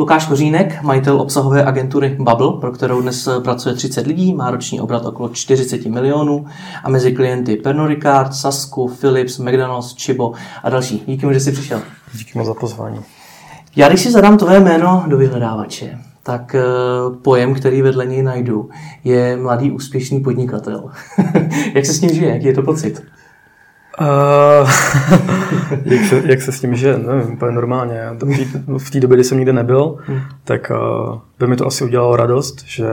Lukáš Kořínek, majitel obsahové agentury Bubble, pro kterou dnes pracuje 30 lidí, má roční obrat okolo 40 milionů a mezi klienty Pernod Ricard, Sasku, Philips, McDonald's, Chibo a další. Díky že jsi přišel. Díky moc za pozvání. Já když si zadám tvoje jméno do vyhledávače, tak eh, pojem, který vedle něj najdu, je mladý úspěšný podnikatel. jak se s ním žije? Jaký je to pocit? Uh, jak, se, jak se s tím žije? Nevím, úplně normálně. V té době, kdy jsem nikde nebyl, hmm. tak uh, by mi to asi udělalo radost, že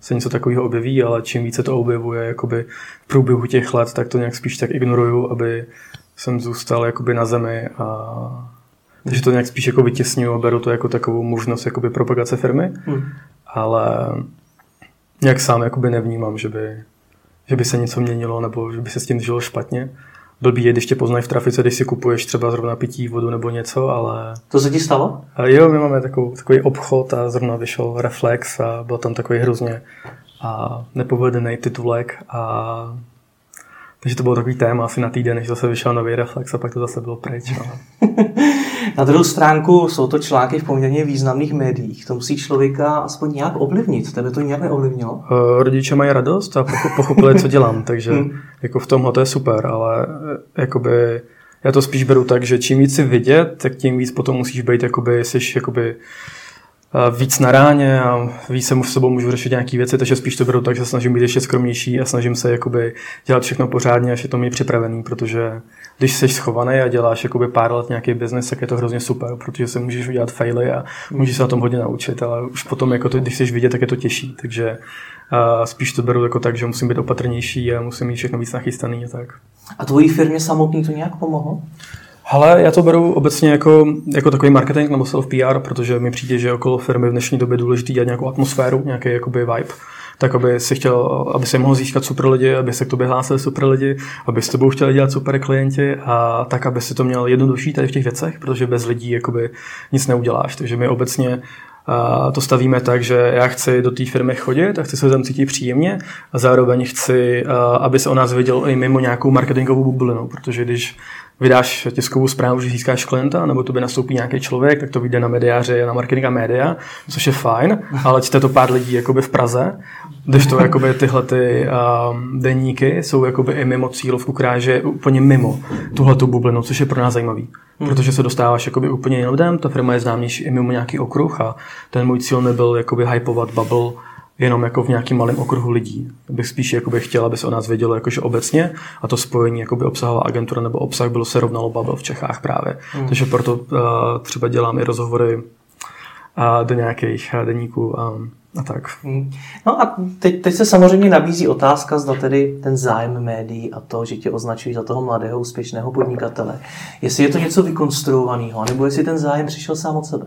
se něco takového objeví, ale čím více to objevuje jakoby v průběhu těch let, tak to nějak spíš tak ignoruju, aby jsem zůstal jakoby na zemi a takže to nějak spíš jako vytěsňuju a beru to jako takovou možnost jakoby propagace firmy, hmm. ale nějak sám jakoby nevnímám, že by, že by se něco měnilo nebo že by se s tím žilo špatně. Blbý je, když tě poznají v trafice, když si kupuješ třeba zrovna pití, vodu nebo něco, ale... To se ti stalo? A jo, my máme takovou, takový obchod a zrovna vyšel Reflex a byl tam takový hrozně a nepovedený titulek a takže to bylo takový téma asi na týden, než zase vyšel nový reflex a pak to zase bylo pryč. Ale... na druhou stránku jsou to články v poměrně významných médiích. To musí člověka aspoň nějak ovlivnit. Tebe to nějak neovlivnilo? Uh, rodiče mají radost a pochopili, co dělám, takže hmm. jako v tomhle to je super, ale eh, jakoby já to spíš beru tak, že čím víc si vidět, tak tím víc potom musíš být, jakoby, jsi jakoby, víc na ráně a víc se s sebou můžu řešit nějaké věci, takže spíš to beru tak, že se snažím být ještě skromnější a snažím se jakoby dělat všechno pořádně, až je to mi připravený, protože když jsi schovaný a děláš jakoby pár let nějaký biznis, tak je to hrozně super, protože se můžeš udělat faily a můžeš se na tom hodně naučit, ale už potom, jako to, když jsi vidět, tak je to těžší, takže a spíš to beru jako tak, že musím být opatrnější a musím mít všechno víc nachystaný a tak. A tvojí firmě samotný to nějak pomohlo? Ale já to beru obecně jako, jako takový marketing nebo self-PR, protože mi přijde, že okolo firmy v dnešní době důležité dělat nějakou atmosféru, nějaký jakoby vibe tak aby si chtěl, aby si mohl získat super lidi, aby se k tobě hlásili super lidi, aby s tebou chtěli dělat super klienti a tak, aby si to měl jednodušší tady v těch věcech, protože bez lidí jakoby nic neuděláš. Takže my obecně a to stavíme tak, že já chci do té firmy chodit a chci se tam cítit příjemně a zároveň chci, aby se o nás věděl i mimo nějakou marketingovou bublinu, protože když vydáš tiskovou zprávu, že získáš klienta, nebo to by nastoupí nějaký člověk, tak to vyjde na mediáři, na marketing a média, což je fajn, ale čte to pár lidí jakoby v Praze, když to jakoby tyhle ty um, deníky jsou jakoby i mimo cílovku, která je úplně mimo tuhle tu bublinu, což je pro nás zajímavý. Hmm. Protože se dostáváš jakoby úplně jiným lidem, ta firma je známější i mimo nějaký okruh a ten můj cíl nebyl jakoby hypovat bubble jenom jako v nějakém malém okruhu lidí. Bych spíš jakoby chtěl, aby se o nás vědělo jakože obecně a to spojení jakoby obsahová agentura nebo obsah bylo se rovnalo Bubble v Čechách právě. Mm. Takže proto uh, třeba dělám i rozhovory uh, do nějakých uh, deníků um, a tak. Hmm. No a teď, teď se samozřejmě nabízí otázka, zda tedy ten zájem médií a to, že tě označují za toho mladého úspěšného podnikatele, jestli je to něco vykonstruovaného, nebo jestli ten zájem přišel sám od sebe.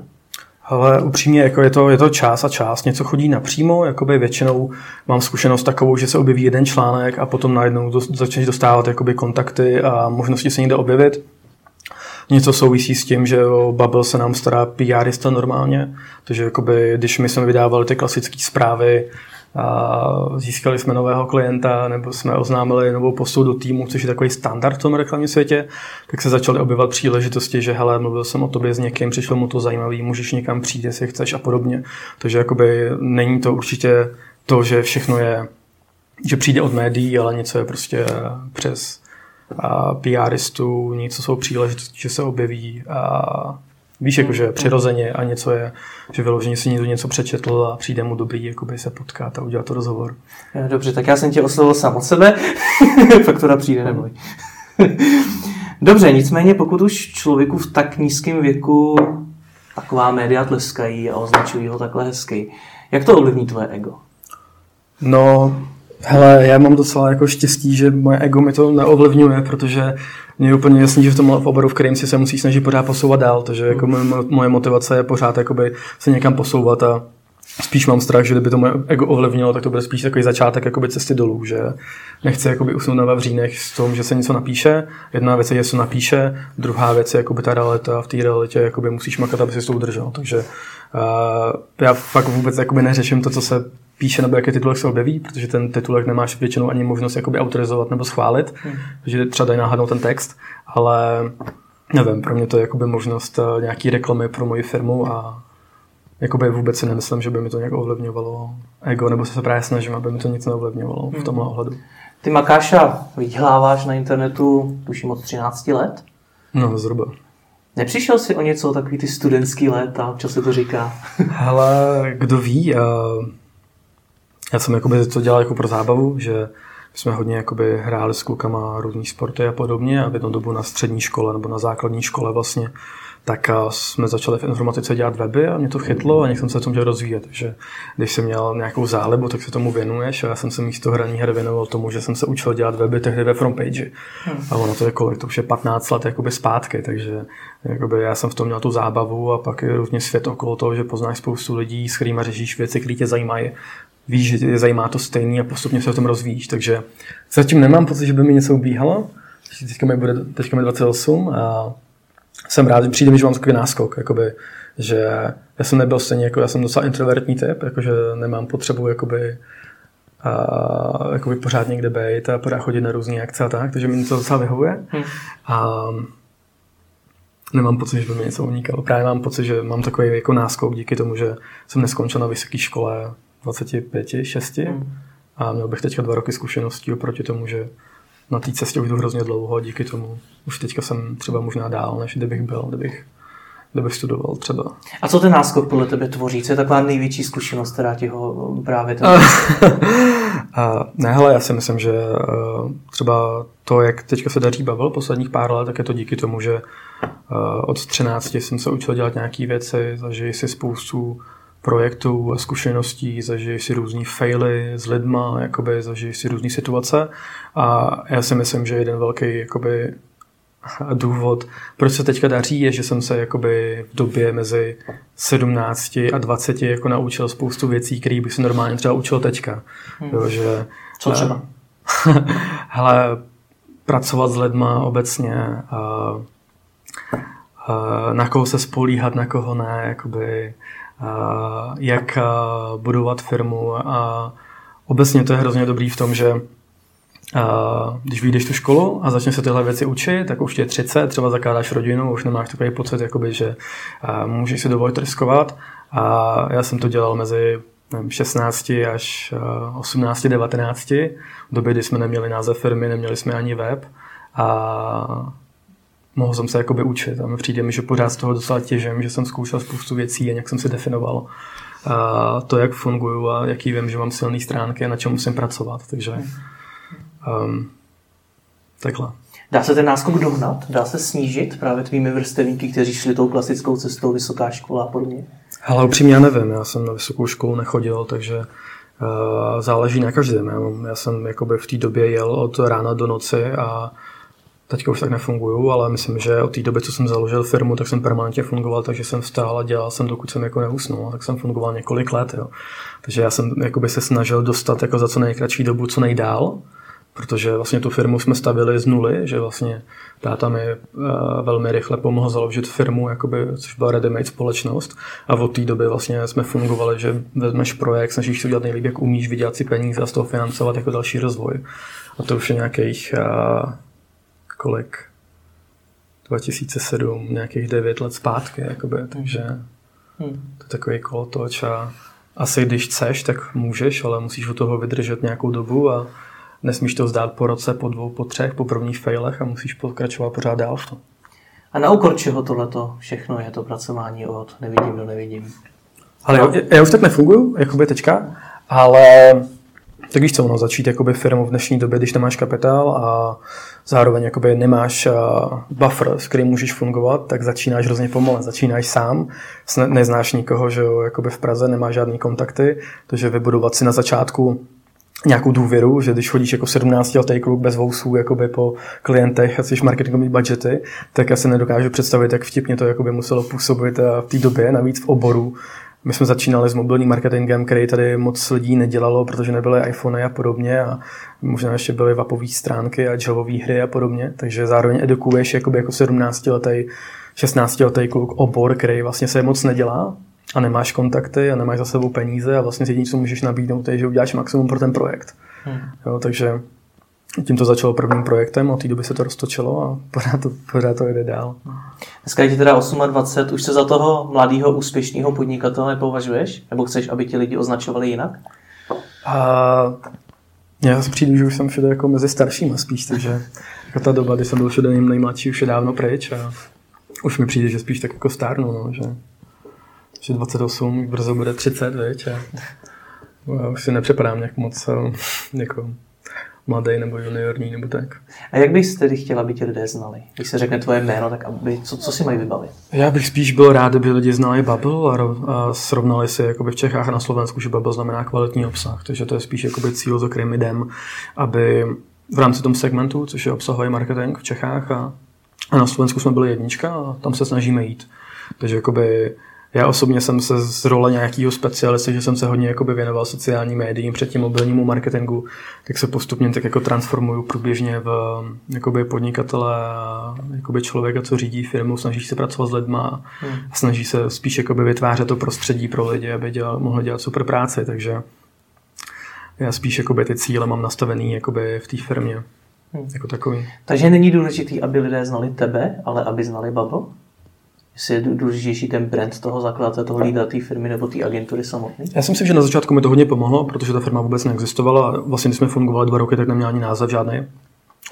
Ale upřímně, jako je, to, je to čas a čas, něco chodí napřímo, jakoby většinou mám zkušenost takovou, že se objeví jeden článek a potom najednou začneš dostávat jakoby kontakty a možnosti se někde objevit. Něco souvisí s tím, že o Bubble se nám stará PRista normálně, takže jakoby, když my jsme vydávali ty klasické zprávy, a získali jsme nového klienta nebo jsme oznámili novou postu do týmu, což je takový standard v tom reklamním světě, tak se začaly objevovat příležitosti, že hele, mluvil jsem o tobě s někým, přišlo mu to zajímavý, můžeš někam přijít, jestli chceš a podobně. Takže jakoby není to určitě to, že všechno je, že přijde od médií, ale něco je prostě přes PRistů, něco jsou příležitosti, že se objeví a Víš, jakože přirozeně a něco je, že vyloženě si někdo něco přečetl a přijde mu dobrý jakoby se potkat a udělat to rozhovor. Dobře, tak já jsem tě oslovil sám od sebe, faktura přijde, neboj. Dobře, nicméně pokud už člověku v tak nízkém věku taková média tleskají a označují ho takhle hezky, jak to ovlivní tvoje ego? No, hele, já mám docela jako štěstí, že moje ego mi to neovlivňuje, protože mně je úplně jasný, že v tom oboru, v kterém si se musí snažit pořád posouvat dál, takže jako moje motivace je pořád jakoby se někam posouvat a spíš mám strach, že kdyby to moje ego ovlivnilo, tak to bude spíš takový začátek jakoby cesty dolů, že nechci jakoby usnout na vavřínech s tom, že se něco napíše. Jedna věc je, že se napíše, druhá věc je jakoby ta realita. V té realitě jakoby musíš makat, aby si to udržel. Takže uh, já fakt vůbec jakoby neřeším to, co se píše nebo jaký titulek se objeví, protože ten titulek nemáš většinou ani možnost jakoby autorizovat nebo schválit, hmm. takže třeba dají náhodnou ten text, ale nevím, pro mě to je jakoby možnost uh, nějaký reklamy pro moji firmu a jakoby vůbec si nemyslím, že by mi to nějak ovlivňovalo ego, nebo se právě snažím, aby mi to nic neovlivňovalo v tomhle ohledu. Ty Makáša vyděláváš na internetu, tuším od 13 let? No, zhruba. Nepřišel jsi o něco takový ty studentský let a občas se to říká? Hele, kdo ví, já, já jsem jakoby to dělal jako pro zábavu, že jsme hodně jakoby hráli s klukama různý sporty a podobně a v jednu dobu na střední škole nebo na základní škole vlastně tak jsme začali v informatice dělat weby a mě to chytlo a někdy jsem se v tom chtěl rozvíjet. Takže když jsem měl nějakou zálibu, tak se tomu věnuješ a já jsem se místo hraní her věnoval tomu, že jsem se učil dělat weby tehdy ve frontpage. Hmm. A ono to je kolik, to už je 15 let jakoby zpátky, takže jakoby já jsem v tom měl tu zábavu a pak je různě svět okolo toho, že poznáš spoustu lidí, s kterými řešíš věci, které tě zajímají víš, že tě zajímá to stejný a postupně se o tom rozvíjíš. Takže zatím nemám pocit, že by mi něco ubíhalo. Teďka mi bude teďka mi 28 a jsem rád, přijde mi, že mám takový náskok, jakoby, že já jsem nebyl stejně, jako já jsem docela introvertní typ, jakože nemám potřebu jakoby, a, jakoby pořád někde být a pořád chodit na různé akce a tak, takže mi to docela vyhovuje. Hmm. A nemám pocit, že by mi něco unikalo. Právě mám pocit, že mám takový jako náskok díky tomu, že jsem neskončil na vysoké škole 25, 6 hmm. a měl bych teďka dva roky zkušeností oproti tomu, že na té cestě už jdu hrozně dlouho, díky tomu už teďka jsem třeba možná dál, než kdybych byl, kdybych, kdybych studoval třeba. A co ten náskok podle tebe tvoří? Co je taková největší zkušenost, která ti ho právě ten... a, ne, hele, já si myslím, že uh, třeba to, jak teďka se daří bavil posledních pár let, tak je to díky tomu, že uh, od 13 jsem se učil dělat nějaké věci, zažij si spoustu projektů a zkušeností, zažiješ si různý faily s lidma, jakoby zažiješ si různé situace a já si myslím, že jeden velký jakoby, důvod, proč se teďka daří, je, že jsem se jakoby v době mezi 17 a 20 jako naučil spoustu věcí, které bych se normálně třeba učil teďka. Hmm. Jo, že, Co třeba? hele, pracovat s lidma obecně, a, a, na koho se spolíhat, na koho ne, jakoby, jak budovat firmu a obecně to je hrozně dobrý v tom, že když vyjdeš tu školu a začneš se tyhle věci učit, tak už je 30, třeba zakládáš rodinu, už nemáš takový pocit, jakoby, že můžeš si dovolit riskovat. A já jsem to dělal mezi nevím, 16 až 18, 19, v době, kdy jsme neměli název firmy, neměli jsme ani web. A mohl jsem se jakoby učit a přijde mi, že pořád z toho docela těžím, že jsem zkoušel spoustu věcí a nějak jsem si definoval a to, jak funguju a jaký vím, že mám silné stránky a na čem musím pracovat, takže um, takhle. Dá se ten náskok dohnat? Dá se snížit právě tvými vrstevníky, kteří šli tou klasickou cestou, vysoká škola a podobně? Ale upřímně já nevím, já jsem na vysokou školu nechodil, takže uh, záleží na každém. Já, já jsem jakoby v té době jel od rána do noci a Teďka už tak nefunguju, ale myslím, že od té doby, co jsem založil firmu, tak jsem permanentně fungoval, takže jsem vstál a dělal jsem, dokud jsem jako neusnul. Tak jsem fungoval několik let. Jo. Takže já jsem jakoby se snažil dostat jako za co nejkratší dobu, co nejdál, protože vlastně tu firmu jsme stavili z nuly, že vlastně táta mi uh, velmi rychle pomohl založit firmu, jakoby, což byla ready společnost a od té doby vlastně jsme fungovali, že vezmeš projekt, snažíš si udělat nejlíp, jak umíš, vydělat si peníze a z toho financovat jako další rozvoj. A to už je nějakých uh, kolik, 2007, nějakých 9 let zpátky, jakoby, takže hmm. to je takový kolotoč a asi když chceš, tak můžeš, ale musíš u toho vydržet nějakou dobu a nesmíš to zdát po roce, po dvou, po třech, po prvních failech a musíš pokračovat pořád dál v tom. A na úkor čeho tohleto všechno je to pracování od nevidím do nevidím? Ale já, já už tak nefunguju, jakoby teďka, ale tak víš co, no, začít jakoby firmu v dnešní době, když nemáš kapitál a zároveň jakoby nemáš uh, buffer, s kterým můžeš fungovat, tak začínáš hrozně pomalu. Začínáš sám, neznáš nikoho, že jo, jakoby v Praze nemáš žádný kontakty, takže vybudovat si na začátku nějakou důvěru, že když chodíš jako 17 letý kluk bez vousů jakoby po klientech a jsi marketingový budgety, tak já se nedokážu představit, jak vtipně to jakoby muselo působit v té době, navíc v oboru, my jsme začínali s mobilním marketingem, který tady moc lidí nedělalo, protože nebyly iPhony a podobně a možná ještě byly webové stránky a javové hry a podobně, takže zároveň edukuješ jakoby jako 17 letý 16 letý kluk obor, který vlastně se moc nedělá a nemáš kontakty a nemáš za sebou peníze a vlastně jediné, co můžeš nabídnout, je, že uděláš maximum pro ten projekt. Hmm. Jo, takže tím to začalo prvním projektem, od té doby se to roztočilo a pořád to, pořád to jde dál. Dneska je ti teda 28, už se za toho mladého úspěšného podnikatele nepovažuješ? Nebo chceš, aby ti lidi označovali jinak? A já si přijdu, že už jsem všude jako mezi staršíma spíš, takže jako ta doba, kdy jsem byl všude nejmladší, už je dávno pryč a už mi přijde, že spíš tak jako stárnu, no, že, že 28, brzo bude 30, viď, a já už si nepřepadám nějak moc jako mladý nebo juniorní nebo tak. A jak bys tedy chtěla, aby ti lidé znali? Když se řekne tvoje jméno, tak aby, co, co si mají vybavit? Já bych spíš byl rád, aby lidi znali Bubble a, a srovnali si jakoby v Čechách a na Slovensku, že Bubble znamená kvalitní obsah. Takže to je spíš jakoby cíl, za kterým jdem, aby v rámci tom segmentu, což je obsahový marketing v Čechách a, a na Slovensku jsme byli jednička a tam se snažíme jít. Takže jakoby já osobně jsem se z role nějakého specialisty, že jsem se hodně jakoby věnoval sociálním médiím, předtím mobilnímu marketingu, tak se postupně tak jako transformuju průběžně v jakoby podnikatele jakoby člověka, co řídí firmu, snaží se pracovat s lidma hmm. a snaží se spíš jakoby vytvářet to prostředí pro lidi, aby dělal, mohli dělat super práci, takže já spíš jakoby ty cíle mám nastavený jakoby v té firmě. Hmm. Jako takový. Takže není důležité, aby lidé znali tebe, ale aby znali Bubble? Jestli je důležitější ten brand toho zakladatele, toho lída té firmy nebo té agentury samotné? Já si myslím, že na začátku mi to hodně pomohlo, protože ta firma vůbec neexistovala. Vlastně, když jsme fungovali dva roky, tak neměla ani název žádný.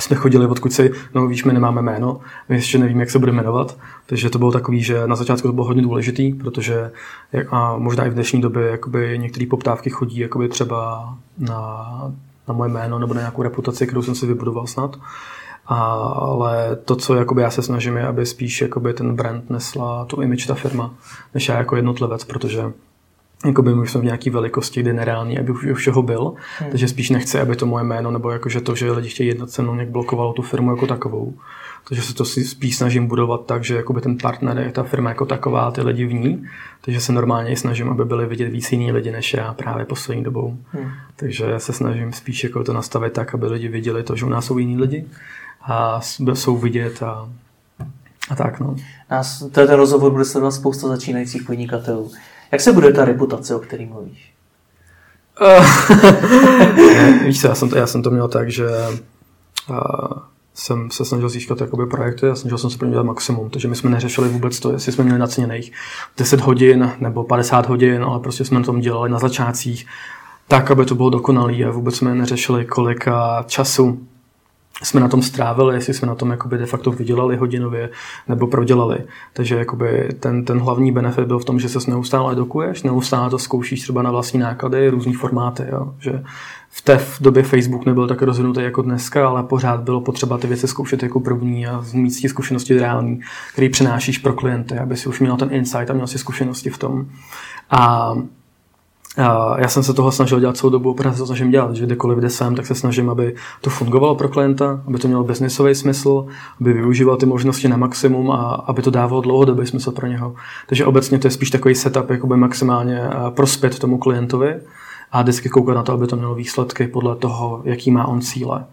Jsme chodili, odkud si, no víš, my nemáme jméno, my ještě nevíme, jak se bude jmenovat. Takže to bylo takový, že na začátku to bylo hodně důležitý, protože a možná i v dnešní době některé poptávky chodí jakoby třeba na, na moje jméno nebo na nějakou reputaci, kterou jsem si vybudoval snad ale to, co jakoby já se snažím, je, aby spíš jakoby ten brand nesla tu image ta firma, než já jako jednotlivec, protože jakoby my jsme v nějaké velikosti, kdy nereálný, aby už všeho byl, hmm. takže spíš nechci, aby to moje jméno, nebo jakože to, že lidi chtějí jednat se mnou, nějak blokovalo tu firmu jako takovou. Takže se to si spíš snažím budovat tak, že jakoby ten partner je ta firma jako taková, ty lidi v ní. Takže se normálně snažím, aby byli vidět víc jiní lidi než já právě poslední dobou. Hmm. Takže se snažím spíš jako to nastavit tak, aby lidi viděli to, že u nás jsou jiní lidi a jsou vidět a, a tak. No. Nás, ten rozhovor bude sledovat spousta začínajících podnikatelů. Jak se bude ta reputace, o který mluvíš? ne, víš co, já jsem, to, já jsem to měl tak, že uh, jsem se snažil získat jakoby projekty a snažil jsem se pro ně dělat maximum. Takže my jsme neřešili vůbec to, jestli jsme měli naceněných 10 hodin nebo 50 hodin, ale prostě jsme na tom dělali na začátcích tak, aby to bylo dokonalé a vůbec jsme neřešili, kolika času jsme na tom strávili, jestli jsme na tom jakoby de facto vydělali hodinově nebo prodělali. Takže jakoby ten, ten hlavní benefit byl v tom, že se neustále edukuješ, neustále to zkoušíš třeba na vlastní náklady, různý formáty. Jo? Že v té době Facebook nebyl tak rozvinutý jako dneska, ale pořád bylo potřeba ty věci zkoušet jako první a mít si zkušenosti reální, který přinášíš pro klienty, aby si už měl ten insight a měl si zkušenosti v tom. A já jsem se toho snažil dělat celou dobu, protože se to snažím dělat, že kdekoliv kde jsem, tak se snažím, aby to fungovalo pro klienta, aby to mělo biznisový smysl, aby využíval ty možnosti na maximum a aby to dávalo dlouhodobý smysl pro něho. Takže obecně to je spíš takový setup, jakoby maximálně prospět tomu klientovi a vždycky koukat na to, aby to mělo výsledky podle toho, jaký má on cíle.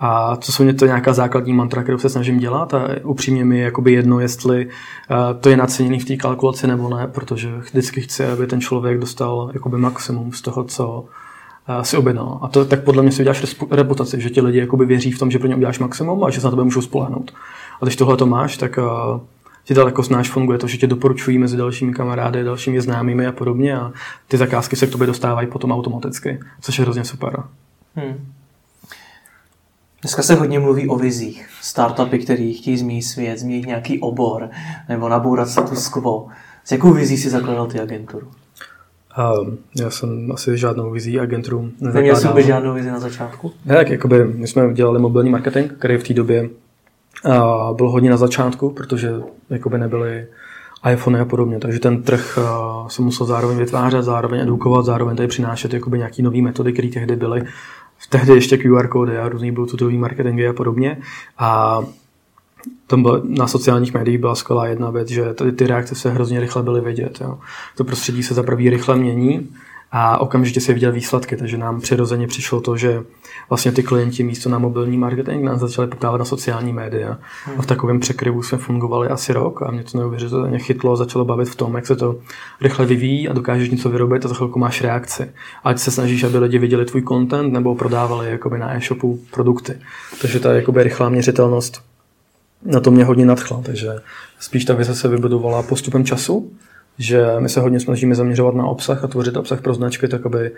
A to jsou mě to nějaká základní mantra, kterou se snažím dělat a upřímně mi je jedno, jestli eh, to je naceněný v té kalkulaci nebo ne, protože vždycky chci, aby ten člověk dostal jakoby maximum z toho, co eh, si objednal. A to tak podle mě si uděláš reputaci, že ti lidi jakoby věří v tom, že pro ně uděláš maximum a že se na tebe můžou spolehnout. A když tohle to máš, tak uh, ti daleko znáš, funguje to, že tě doporučují mezi dalšími kamarády, dalšími známými a podobně a ty zakázky se k tobě dostávají potom automaticky, což je hrozně super. Hmm. Dneska se hodně mluví o vizích. Startupy, které chtějí změnit svět, změnit nějaký obor nebo nabourat status quo. S jakou vizí si zakladal ty agenturu? Um, já jsem asi žádnou vizí agenturu nezakládal. Neměl jsi vůbec žádnou vizi na začátku? Ne, tak jakoby my jsme dělali mobilní marketing, který v té době uh, byl hodně na začátku, protože jakoby nebyly iPhony a podobně, takže ten trh uh, se musel zároveň vytvářet, zároveň edukovat, zároveň tady přinášet jakoby nějaký nové metody, které tehdy byly tehdy ještě QR kódy a různý bluetoothový marketingy a podobně. A tam byl, na sociálních médiích byla skvělá jedna věc, že ty reakce se hrozně rychle byly vidět. Jo. To prostředí se za prvý rychle mění a okamžitě se viděl výsledky, takže nám přirozeně přišlo to, že vlastně ty klienti místo na mobilní marketing nás začali poptávat na sociální média. A v takovém překryvu jsme fungovali asi rok a mě to neuvěřitelně chytlo, začalo bavit v tom, jak se to rychle vyvíjí a dokážeš něco vyrobit a za chvilku máš reakci. Ať se snažíš, aby lidi viděli tvůj content nebo prodávali jakoby na e-shopu produkty. Takže ta jakoby rychlá měřitelnost na to mě hodně nadchla, takže spíš ta vize se vybudovala postupem času že my se hodně snažíme zaměřovat na obsah a tvořit obsah pro značky, tak aby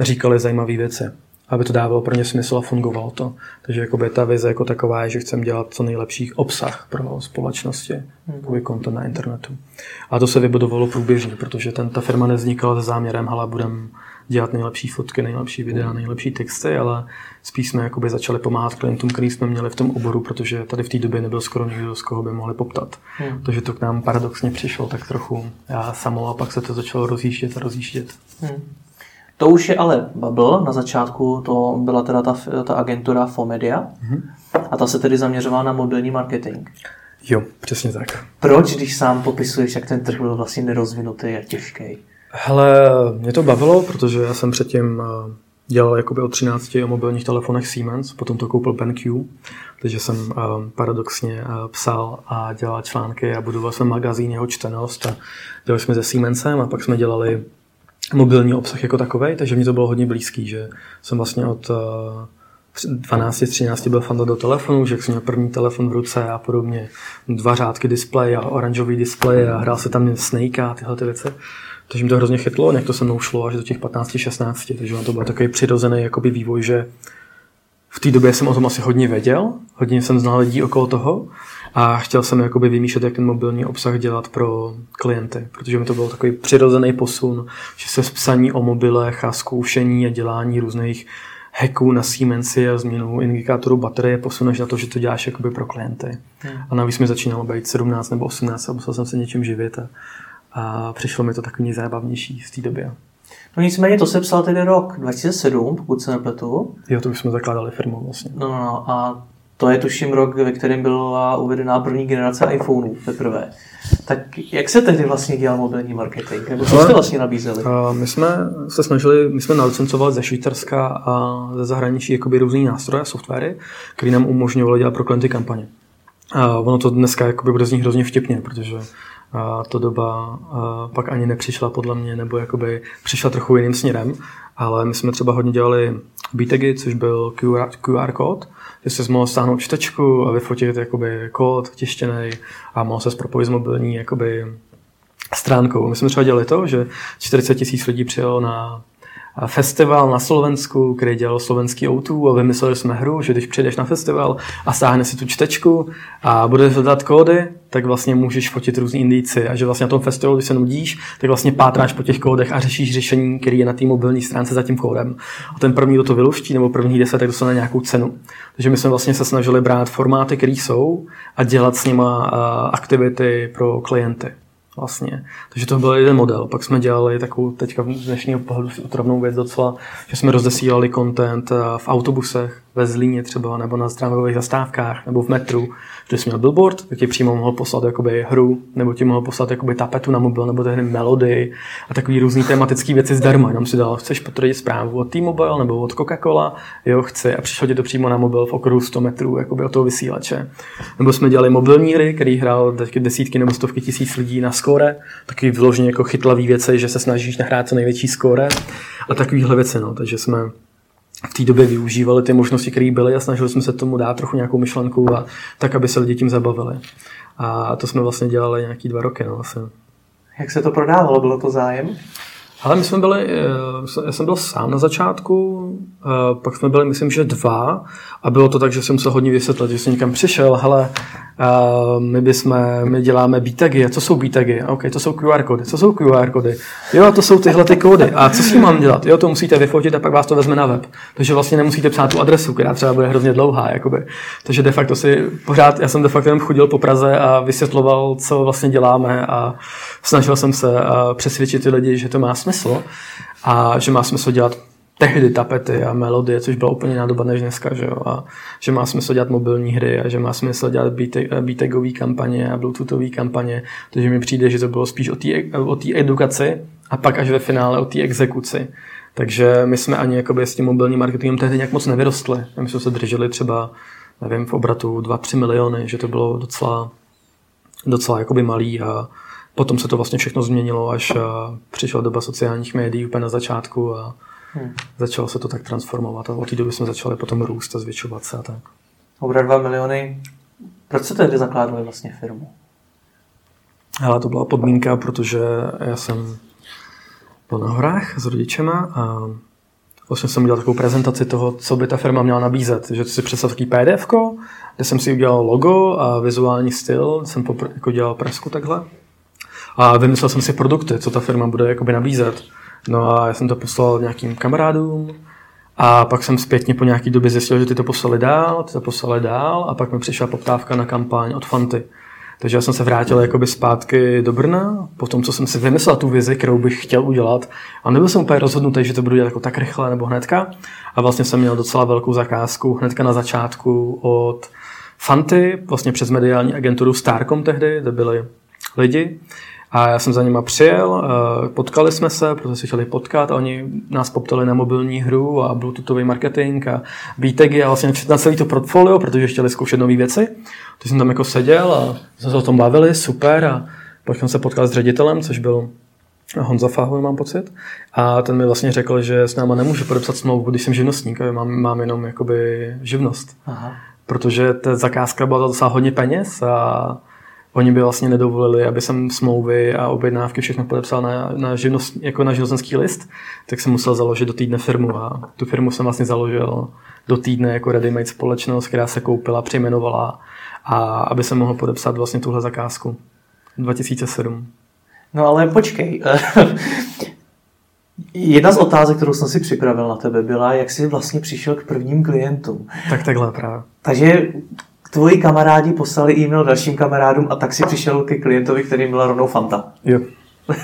říkali zajímavé věci. Aby to dávalo pro ně smysl a fungovalo to. Takže jakoby ta vize jako taková je, že chceme dělat co nejlepší obsah pro společnosti, mm. content na internetu. A to se vybudovalo průběžně, protože ten, ta firma nevznikala se záměrem, ale budeme dělat nejlepší fotky, nejlepší videa, nejlepší texty, ale spíš jsme jakoby začali pomáhat klientům, který jsme měli v tom oboru, protože tady v té době nebyl skoro nikdo, z koho by mohli poptat. Hmm. Takže to k nám paradoxně přišlo tak trochu já samo a pak se to začalo rozjíždět a rozjíždět. Hmm. To už je ale bubble. Na začátku to byla teda ta, ta agentura Fomedia hmm. a ta se tedy zaměřovala na mobilní marketing. Jo, přesně tak. Proč, když sám popisuješ, jak ten trh byl vlastně nerozvinutý a těžký? Hele, mě to bavilo, protože já jsem předtím eh, dělal jakoby o 13 o mobilních telefonech Siemens, potom to koupil BenQ, takže jsem uh, paradoxně uh, psal a dělal články a budoval jsem magazín jeho čtenost a dělali jsme se Siemensem a pak jsme dělali mobilní obsah jako takový, takže mi to bylo hodně blízký, že jsem vlastně od uh, 12-13 byl fan do telefonu, že jsem měl první telefon v ruce a podobně, dva řádky displeje a oranžový displeje a hrál se tam Snake a tyhle ty věci. Takže mi to hrozně chytlo, nějak to se mnou šlo až do těch 15-16, takže to byl takový přirozený jakoby vývoj, že v té době jsem o tom asi hodně věděl, hodně jsem znal lidí okolo toho a chtěl jsem jakoby vymýšlet, jak ten mobilní obsah dělat pro klienty, protože mi to byl takový přirozený posun, že se psaní o mobilech a zkoušení a dělání různých hacků na Siemensi a změnu indikátoru baterie posuneš na to, že to děláš jakoby pro klienty. Hmm. A navíc mi začínalo být 17 nebo 18 a musel jsem se něčím živit a a přišlo mi to takový nejzábavnější v té době. No nicméně to se psal tedy rok 2007, pokud se nepletu. Jo, to už jsme zakládali firmu vlastně. No, no, no a to je tuším rok, ve kterém byla uvedená první generace iPhoneů teprve. Tak jak se tehdy vlastně dělal mobilní marketing? Nebo co jste vlastně nabízeli? My jsme se snažili, my jsme nalicencovali ze Švýcarska a ze zahraničí jakoby různý nástroje, softwary, které nám umožňovaly dělat pro klienty kampaně. A ono to dneska jakoby bude znít hrozně vtipně, protože a to doba a pak ani nepřišla podle mě, nebo jakoby přišla trochu jiným směrem, ale my jsme třeba hodně dělali BTGy, což byl QR, QR kód, že jsi mohl stáhnout čtečku a vyfotit jakoby kód tištěný a mohl se propojit s mobilní jakoby stránkou. My jsme třeba dělali to, že 40 tisíc lidí přijelo na festival na Slovensku, který dělal slovenský O2 a vymysleli jsme hru, že když přijdeš na festival a stáhneš si tu čtečku a budeš hledat kódy, tak vlastně můžeš fotit různý indici a že vlastně na tom festivalu, když se nudíš, tak vlastně pátráš po těch kódech a řešíš řešení, který je na té mobilní stránce za tím kódem. A ten první, kdo to vyluští, nebo první deset, tak dostane nějakou cenu. Takže my jsme vlastně se snažili brát formáty, které jsou a dělat s nima aktivity pro klienty vlastně. Takže to byl jeden model. Pak jsme dělali takovou teďka v dnešního pohledu otravnou věc docela, že jsme rozesílali content eh, v autobusech, ve Zlíně třeba, nebo na zdravových zastávkách, nebo v metru, že jsi měl billboard, tak ti přímo mohl poslat jakoby hru, nebo ti mohl poslat jakoby tapetu na mobil, nebo tehdy melody a takový různý tematické věci zdarma. Jenom si dal, chceš potvrdit zprávu od T-Mobile nebo od Coca-Cola, jo, chci, a přišlo ti to přímo na mobil v okruhu 100 metrů, jakoby od toho vysílače. Nebo jsme dělali mobilní hry, který hrál desítky nebo stovky tisíc lidí na skóre, takový vyloženě jako chytlavý věci, že se snažíš nahrát co největší skóre a takovýhle věci, no. Takže jsme v té době využívali ty možnosti, které byly a snažili jsme se tomu dát trochu nějakou myšlenku a tak, aby se lidi tím zabavili. A to jsme vlastně dělali nějaký dva roky. No, vlastně. Jak se to prodávalo? Bylo to zájem? Ale my jsme byli, eh, já jsem byl sám na začátku, eh, pak jsme byli, myslím, že dva a bylo to tak, že jsem musel hodně vysvětlit, že jsem někam přišel, hele, eh, my bychom, my děláme BTAGy, a co jsou BTAGy? OK, to jsou QR kódy, co jsou QR kódy? Jo, to jsou tyhle ty kódy. A co s tím mám dělat? Jo, to musíte vyfotit a pak vás to vezme na web. Takže vlastně nemusíte psát tu adresu, která třeba bude hrozně dlouhá. Jakoby. Takže de facto si pořád, já jsem de facto jenom chodil po Praze a vysvětloval, co vlastně děláme a snažil jsem se přesvědčit ty lidi, že to má smysl a že má smysl dělat tehdy tapety a melodie, což byla úplně jiná doba než dneska, že jo? a že má smysl dělat mobilní hry a že má smysl dělat BTEGové kampaně a Bluetoothové kampaně, takže mi přijde, že to bylo spíš o té edukaci a pak až ve finále o té exekuci. Takže my jsme ani jakoby s tím mobilním marketingem tehdy nějak moc nevyrostli. My jsme se drželi třeba, nevím, v obratu 2-3 miliony, že to bylo docela, docela jakoby malý a potom se to vlastně všechno změnilo, až přišla doba sociálních médií úplně na začátku a hmm. začalo se to tak transformovat a od té doby jsme začali potom růst a zvětšovat se a tak. Obrat 2 miliony. Proč jste tehdy zakládali vlastně firmu? Ale to byla podmínka, protože já jsem byl na horách s rodičema a vlastně jsem udělal takovou prezentaci toho, co by ta firma měla nabízet. Že si představ takový pdf kde jsem si udělal logo a vizuální styl, jsem popr- jako dělal presku takhle. A vymyslel jsem si produkty, co ta firma bude jakoby nabízet. No a já jsem to poslal nějakým kamarádům a pak jsem zpětně po nějaký době zjistil, že ty to poslali dál, ty to poslali dál a pak mi přišla poptávka na kampaň od Fanty. Takže já jsem se vrátil jakoby zpátky do Brna, po tom, co jsem si vymyslel tu vizi, kterou bych chtěl udělat. A nebyl jsem úplně rozhodnutý, že to budu dělat jako tak rychle nebo hnedka. A vlastně jsem měl docela velkou zakázku hnedka na začátku od Fanty, vlastně přes mediální agenturu Starcom tehdy, kde byli lidi. A já jsem za nima přijel, eh, potkali jsme se, protože si chtěli potkat a oni nás poptali na mobilní hru a bluetoothový marketing a BTEGy a vlastně na celý to portfolio, protože chtěli zkoušet nové věci. To jsem tam jako seděl a jsme se o tom bavili, super a pak jsem se potkal s ředitelem, což byl Honza Fahon, mám pocit. A ten mi vlastně řekl, že s náma nemůže podepsat smlouvu, když jsem živnostník, mám, mám jenom jakoby živnost. Aha. Protože ta zakázka byla docela hodně peněz a oni by vlastně nedovolili, aby jsem smlouvy a objednávky všechno podepsal na, na, živnost, jako na živnostenský list, tak jsem musel založit do týdne firmu a tu firmu jsem vlastně založil do týdne jako ready-made společnost, která se koupila, přejmenovala a aby jsem mohl podepsat vlastně tuhle zakázku 2007. No ale počkej. Jedna z otázek, kterou jsem si připravil na tebe, byla, jak jsi vlastně přišel k prvním klientům. Tak takhle právě. Takže tvoji kamarádi poslali e-mail dalším kamarádům a tak si přišel ke klientovi, kterým byla rovnou Fanta. Jo.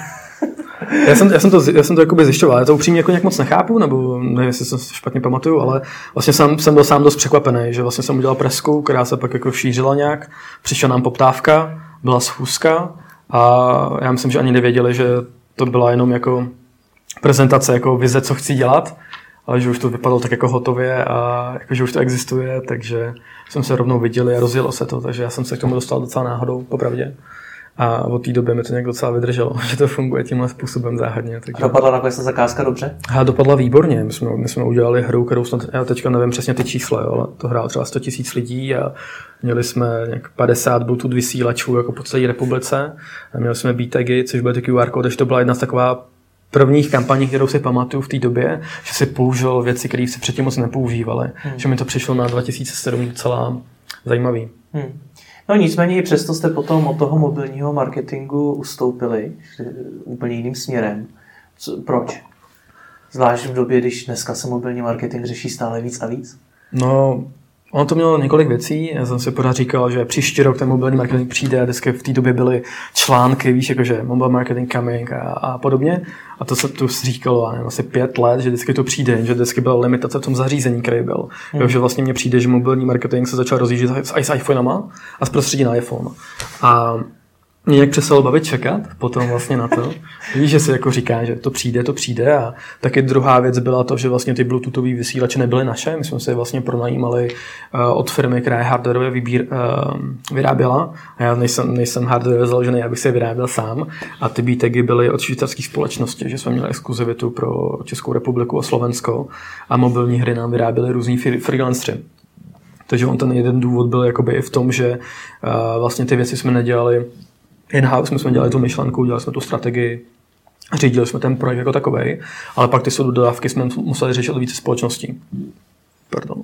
Já jsem, já jsem to, já jsem to jakoby zjišťoval, já to upřímně jako nějak moc nechápu, nebo nevím, jestli jsem si špatně pamatuju, ale vlastně jsem, jsem byl sám dost překvapený, že vlastně jsem udělal presku, která se pak jako šířila nějak, přišla nám poptávka, byla schůzka a já myslím, že ani nevěděli, že to byla jenom jako prezentace, jako vize, co chci dělat, ale že už to vypadalo tak jako hotově a jako, že už to existuje, takže jsme se rovnou viděli a rozjelo se to, takže já jsem se k tomu dostal docela náhodou, popravdě. A od té doby mi to nějak docela vydrželo, že to funguje tímhle způsobem záhadně. Takže... A dopadla nakonec ta zakázka dobře? A dopadla výborně. My jsme, my jsme udělali hru, kterou snad, já teďka nevím přesně ty čísla, jo, ale to hrálo třeba 100 tisíc lidí a měli jsme nějak 50 Bluetooth vysílačů jako po celé republice. A měli jsme BTGy, což byl QR kód, takže to byla jedna z taková prvních kampaní, kterou si pamatuju v té době, že si použil věci, které si předtím moc nepoužívali. Hmm. Že mi to přišlo na 2007 docela zajímavý. Hmm. No nicméně i přesto jste potom od toho mobilního marketingu ustoupili úplně jiným směrem. Co, proč? Zvlášť v době, když dneska se mobilní marketing řeší stále víc a víc? No, Ono to mělo několik věcí. Já jsem si pořád říkal, že příští rok ten mobilní marketing přijde a vždycky v té době byly články, víš, jakože mobile marketing coming a, a podobně. A to se tu říkalo, nevím, asi pět let, že vždycky to přijde, že vždycky byla limitace v tom zařízení, který byl. Hmm. Jo, že vlastně mně přijde, že mobilní marketing se začal rozjíždět s, s iPhonema a z prostředí na iPhone. A jak přestalo bavit čekat potom vlastně na to. Víš, že se jako říká, že to přijde, to přijde a taky druhá věc byla to, že vlastně ty bluetoothové vysílače nebyly naše. My jsme se vlastně pronajímali uh, od firmy, která je hardwareově vybír, uh, vyráběla a já nejsem, nejsem hardwareově založený, abych se je vyráběl sám a ty BTEGy byly od švýcarských společností, že jsme měli exkluzivitu pro Českou republiku a Slovensko a mobilní hry nám vyráběly různí freelanceri. Takže on ten jeden důvod byl jakoby i v tom, že uh, vlastně ty věci jsme nedělali in-house, my jsme dělali tu myšlenku, dělali jsme tu strategii, řídili jsme ten projekt jako takový, ale pak ty dodávky jsme museli řešit od více společností. Pardon.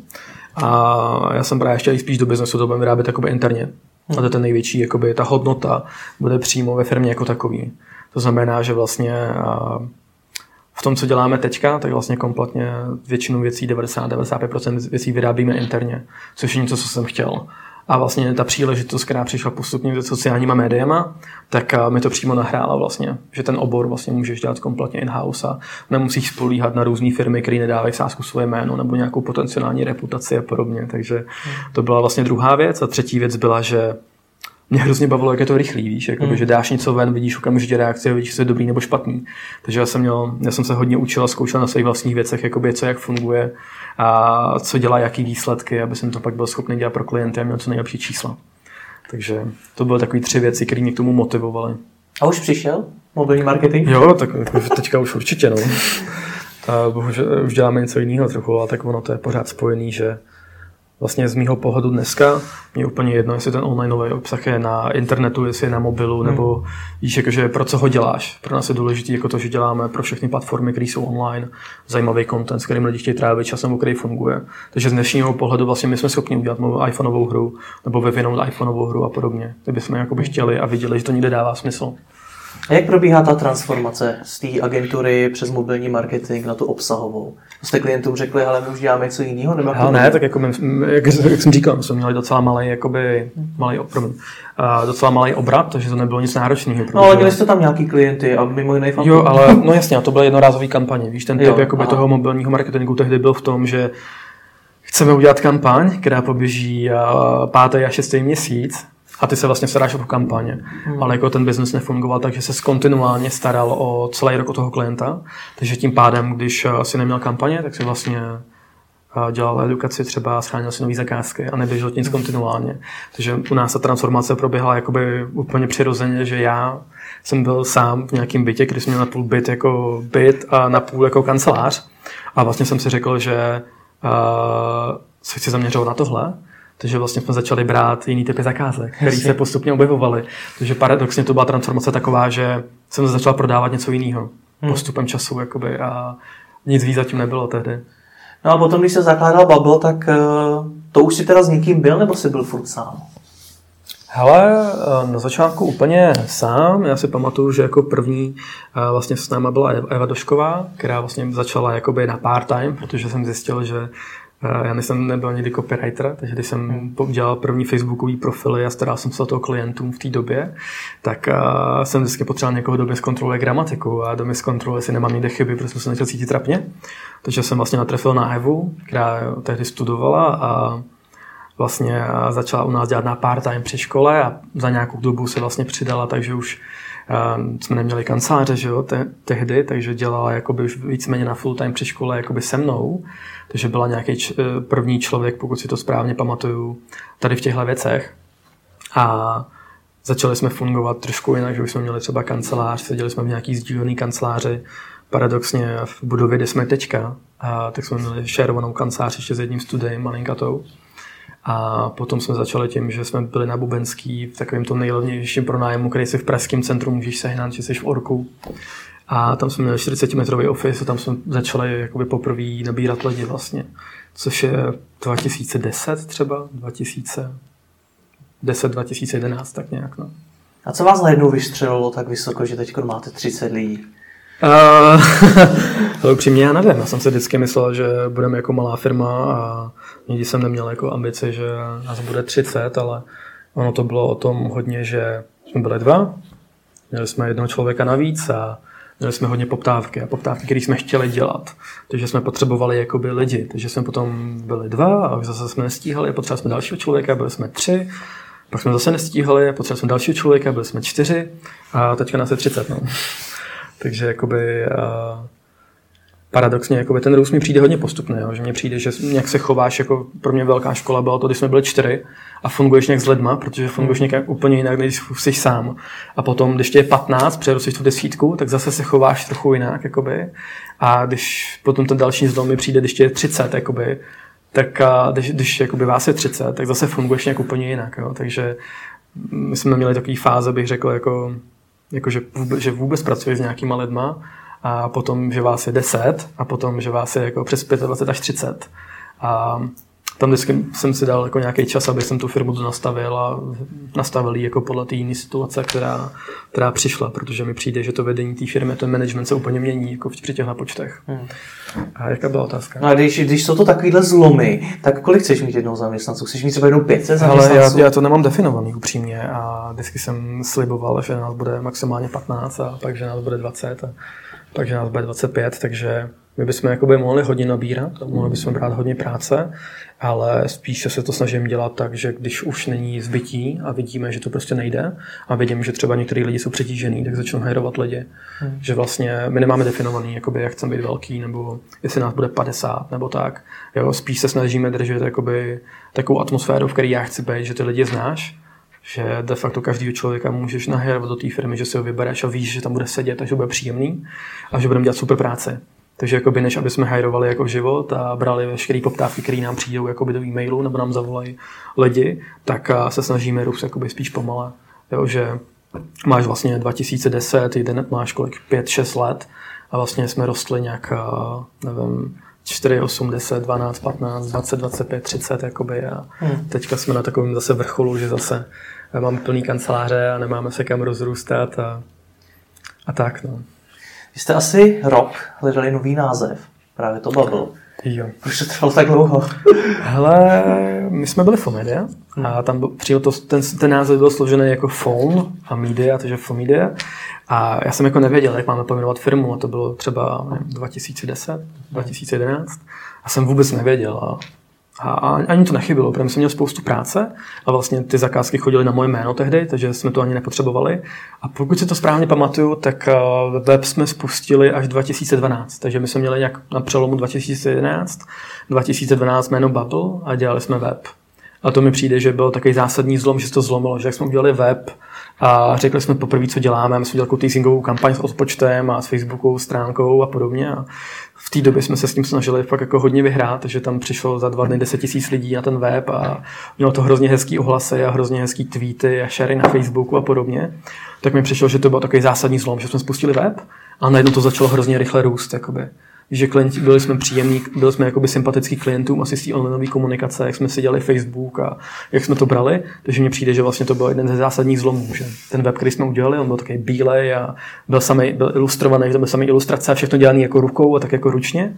A já jsem právě chtěl spíš do biznesu, to budeme vyrábět jakoby interně. A to je ten největší, jakoby, ta hodnota bude přímo ve firmě jako takový. To znamená, že vlastně v tom, co děláme teďka, tak vlastně kompletně většinu věcí, 90-95% věcí vyrábíme interně, což je něco, co jsem chtěl. A vlastně ta příležitost, která přišla postupně se sociálníma médiama, tak eh, mi to přímo nahrála vlastně, že ten obor vlastně můžeš dělat kompletně in-house a nemusíš spolíhat na různé firmy, které nedávají sásku svoje jméno nebo nějakou potenciální reputaci a podobně. Takže to byla vlastně druhá věc. A třetí věc byla, že mě hrozně bavilo, jak je to rychlý, víš, jako mm. že dáš něco ven, vidíš okamžitě reakci a vidíš, jestli je dobrý nebo špatný. Takže já jsem, měl, já jsem se hodně učil a zkoušel na svých vlastních věcech, jakoby, co jak funguje a co dělá, jaký výsledky, aby jsem to pak byl schopný dělat pro klienty a měl co nejlepší čísla. Takže to byly takové tři věci, které mě k tomu motivovaly. A už přišel mobilní marketing? Jo, tak jako teďka už určitě, no. A bohužel už děláme něco jiného trochu, ale tak ono to je pořád spojený, že vlastně z mýho pohledu dneska mě úplně jedno, jestli ten online nový obsah je na internetu, jestli je na mobilu, hmm. nebo víš, jakože pro co ho děláš. Pro nás je důležité jako to, že děláme pro všechny platformy, které jsou online, zajímavý content, s kterým lidi chtějí trávit časem, který funguje. Takže z dnešního pohledu vlastně my jsme schopni udělat iPhoneovou hru, nebo vyvinout iPhoneovou hru a podobně. Kdybychom jakoby chtěli a viděli, že to někde dává smysl. A jak probíhá ta transformace z té agentury přes mobilní marketing na tu obsahovou? Jste klientům řekli, ale my už děláme něco jiného? Nebo ale ne, tak jako my, jak, jak, jsem říkal, my jsme měli docela malý, jakoby, malý, promiň, uh, docela malý obrat, takže to nebylo nic náročného. No ale měli jste tam nějaký klienty a mimo jiné Jo, ale no jasně, a to byly jednorázové kampaně. Víš, ten typ jakoby, toho mobilního marketingu tehdy byl v tom, že chceme udělat kampaň, která poběží uh, pátý a šestý měsíc a ty se vlastně staráš o kampaně. Hmm. Ale jako ten biznes nefungoval tak, že se kontinuálně staral o celý rok o toho klienta. Takže tím pádem, když eh, si neměl kampaně, tak si vlastně eh, dělal edukaci, třeba schránil si nový zakázky a neběžel nic kontinuálně. Takže u nás ta transformace proběhla jakoby úplně přirozeně, že já jsem byl sám v nějakém bytě, když jsem měl na půl byt jako byt a na půl jako kancelář. A vlastně jsem si řekl, že uh, se chci zaměřovat na tohle takže vlastně jsme začali brát jiný typy zakázek, které se postupně objevovaly. Takže paradoxně to byla transformace taková, že jsem začal prodávat něco jiného hmm. postupem času jakoby, a nic víc zatím nebylo tehdy. No a potom, když se zakládal Bubble, tak eh, to už si teda s někým byl, nebo jsi byl furt sám? Hele, eh, na začátku úplně sám. Já si pamatuju, že jako první eh, vlastně s náma byla Eva Došková, která vlastně začala jakoby na part-time, protože jsem zjistil, že já nejsem nebyl nikdy copywriter, takže když jsem hmm. dělal první facebookový profily a staral jsem se o toho klientům v té době, tak uh, jsem vždycky potřeboval někoho, kdo mi zkontroluje gramatiku a kdo mi zkontroluje, jestli nemám někde chyby, protože jsem se nechtěl cítit trapně. Takže jsem vlastně natrefil na Evu, která tehdy studovala a vlastně začala u nás dělat na part-time při škole a za nějakou dobu se vlastně přidala, takže už jsme neměli kanceláře, že jo, te- tehdy, takže dělala jakoby už víceméně na full time při škole jakoby se mnou takže byla nějaký č- eh, první člověk, pokud si to správně pamatuju, tady v těchto věcech. A začali jsme fungovat trošku jinak, že už jsme měli třeba kancelář, seděli jsme v nějaký sdílený kanceláři, paradoxně v budově, kde jsme teďka, a tak jsme měli šerovanou kancelář ještě s jedním studiem malinkatou. A potom jsme začali tím, že jsme byli na Bubenský v takovém tom nejlevnějším pronájmu, který si v pražském centru můžeš sehnat, že jsi v Orku. A tam jsme měli 40 metrový office a tam jsme začali jakoby poprvé nabírat lidi vlastně. Což je 2010 třeba, 2010, 2011 tak nějak. No. A co vás najednou vystřelilo tak vysoko, že teď máte 30 lidí? Uh, upřímně já nevím, já jsem si vždycky myslel, že budeme jako malá firma a nikdy jsem neměl jako ambici, že nás bude 30, ale ono to bylo o tom hodně, že jsme byli dva, měli jsme jednoho člověka navíc a Měli jsme hodně poptávky a poptávky, které jsme chtěli dělat. Takže jsme potřebovali jakoby lidi. Takže jsme potom byli dva a zase jsme nestíhali, potřebovali jsme dalšího člověka, byli jsme tři. Pak jsme zase nestíhali, potřebovali jsme dalšího člověka, byli jsme čtyři a teďka nás je 30. No. Takže jakoby, uh, paradoxně jakoby ten růst mi přijde hodně postupný, jo? že mně přijde, že nějak se chováš, jako pro mě velká škola byla to, když jsme byli čtyři a funguješ nějak s lidma, protože funguješ nějak úplně jinak, než jsi sám. A potom, když tě je 15, přerosteš tu desítku, tak zase se chováš trochu jinak, jakoby. A když potom ten další zdom mi přijde, když tě je 30, jakoby, tak a když, když jakoby vás je 30, tak zase funguješ nějak úplně jinak. Jo? Takže my jsme měli takový fáze, bych řekl, jako, jako že, vůbec, že vůbec pracuješ s nějakýma lidma a potom, že vás je 10 a potom, že vás je jako přes 25 až 30. A tam vždycky jsem si dal jako nějaký čas, aby jsem tu firmu nastavil a nastavil ji jako podle té jiné situace, která, která přišla, protože mi přijde, že to vedení té firmy, ten management se úplně mění jako při těch počtech. Hmm. A jaká byla otázka? No a když, když jsou to takovýhle zlomy, tak kolik chceš mít jednou zaměstnanců? Chceš mít třeba jednou 500 zaměstnanců? Ale já, já, to nemám definovaný upřímně a vždycky jsem sliboval, že nás bude maximálně 15 a pak, že nás bude 20 a pak, že nás bude 25, takže My bychom jakoby mohli hodně nabírat, mohli bychom brát hodně práce, ale spíše se to snažím dělat tak, že když už není zbytí a vidíme, že to prostě nejde a vidím, že třeba některý lidi jsou přetížený, tak začnu hajrovat lidi. Hmm. Že vlastně my nemáme definovaný, jakoby, jak chceme být velký, nebo jestli nás bude 50, nebo tak. Jo, spíš se snažíme držet jakoby, takovou atmosféru, v které já chci být, že ty lidi znáš, že de facto každého člověka můžeš nahrávat do té firmy, že si ho vybereš a víš, že tam bude sedět, takže bude příjemný a že budeme dělat super práce. Takže jakoby než aby jsme hajrovali jako život a brali veškeré poptávky, které nám přijdou jakoby do e-mailu nebo nám zavolají lidi, tak se snažíme růst jakoby spíš pomale. Jo, že máš vlastně 2010, jeden máš kolik, 5-6 let a vlastně jsme rostli nějak, nevím, 4, 8, 10, 12, 15, 20, 25, 30 jakoby a hmm. teďka jsme na takovém zase vrcholu, že zase máme plný kanceláře a nemáme se kam rozrůstat a, a tak no. Vy jste asi rok hledali nový název, právě to Bubble. Jo. Proč to trvalo tak dlouho? Hele, my jsme byli Fomedia a tam byl, to, ten, ten název byl složený jako phone a media, takže Fomedia. A já jsem jako nevěděl, jak máme pojmenovat firmu a to bylo třeba nevím, 2010, 2011 a jsem vůbec nevěděl. A a, ani to nechybilo, protože jsem měl spoustu práce a vlastně ty zakázky chodily na moje jméno tehdy, takže jsme to ani nepotřebovali. A pokud si to správně pamatuju, tak eh, web jsme spustili až 2012, takže my jsme měli nějak na přelomu 2011, 2012 jméno Bubble a dělali jsme web. A to mi přijde, že byl takový zásadní zlom, že se to zlomilo, že jak jsme udělali web a řekli jsme poprvé, co děláme, my jsme dělali teasingovou kampaň s odpočtem a s Facebookovou stránkou a podobně. A v té době jsme se s tím snažili fakt jako hodně vyhrát, že tam přišlo za dva dny 10 tisíc lidí na ten web a mělo to hrozně hezký ohlasy a hrozně hezký tweety a share na Facebooku a podobně. Tak mi přišlo, že to byl takový zásadní zlom, že jsme spustili web a najednou to začalo hrozně rychle růst. Jakoby že klienti, byli jsme příjemní, byli jsme jakoby sympatický klientům asi z té online komunikace, jak jsme si dělali Facebook a jak jsme to brali, takže mně přijde, že vlastně to byl jeden ze zásadních zlomů, že ten web, který jsme udělali, on byl takový bílej a byl, samý, byl ilustrovaný, to byl samý ilustrace a všechno dělané jako rukou a tak jako ručně,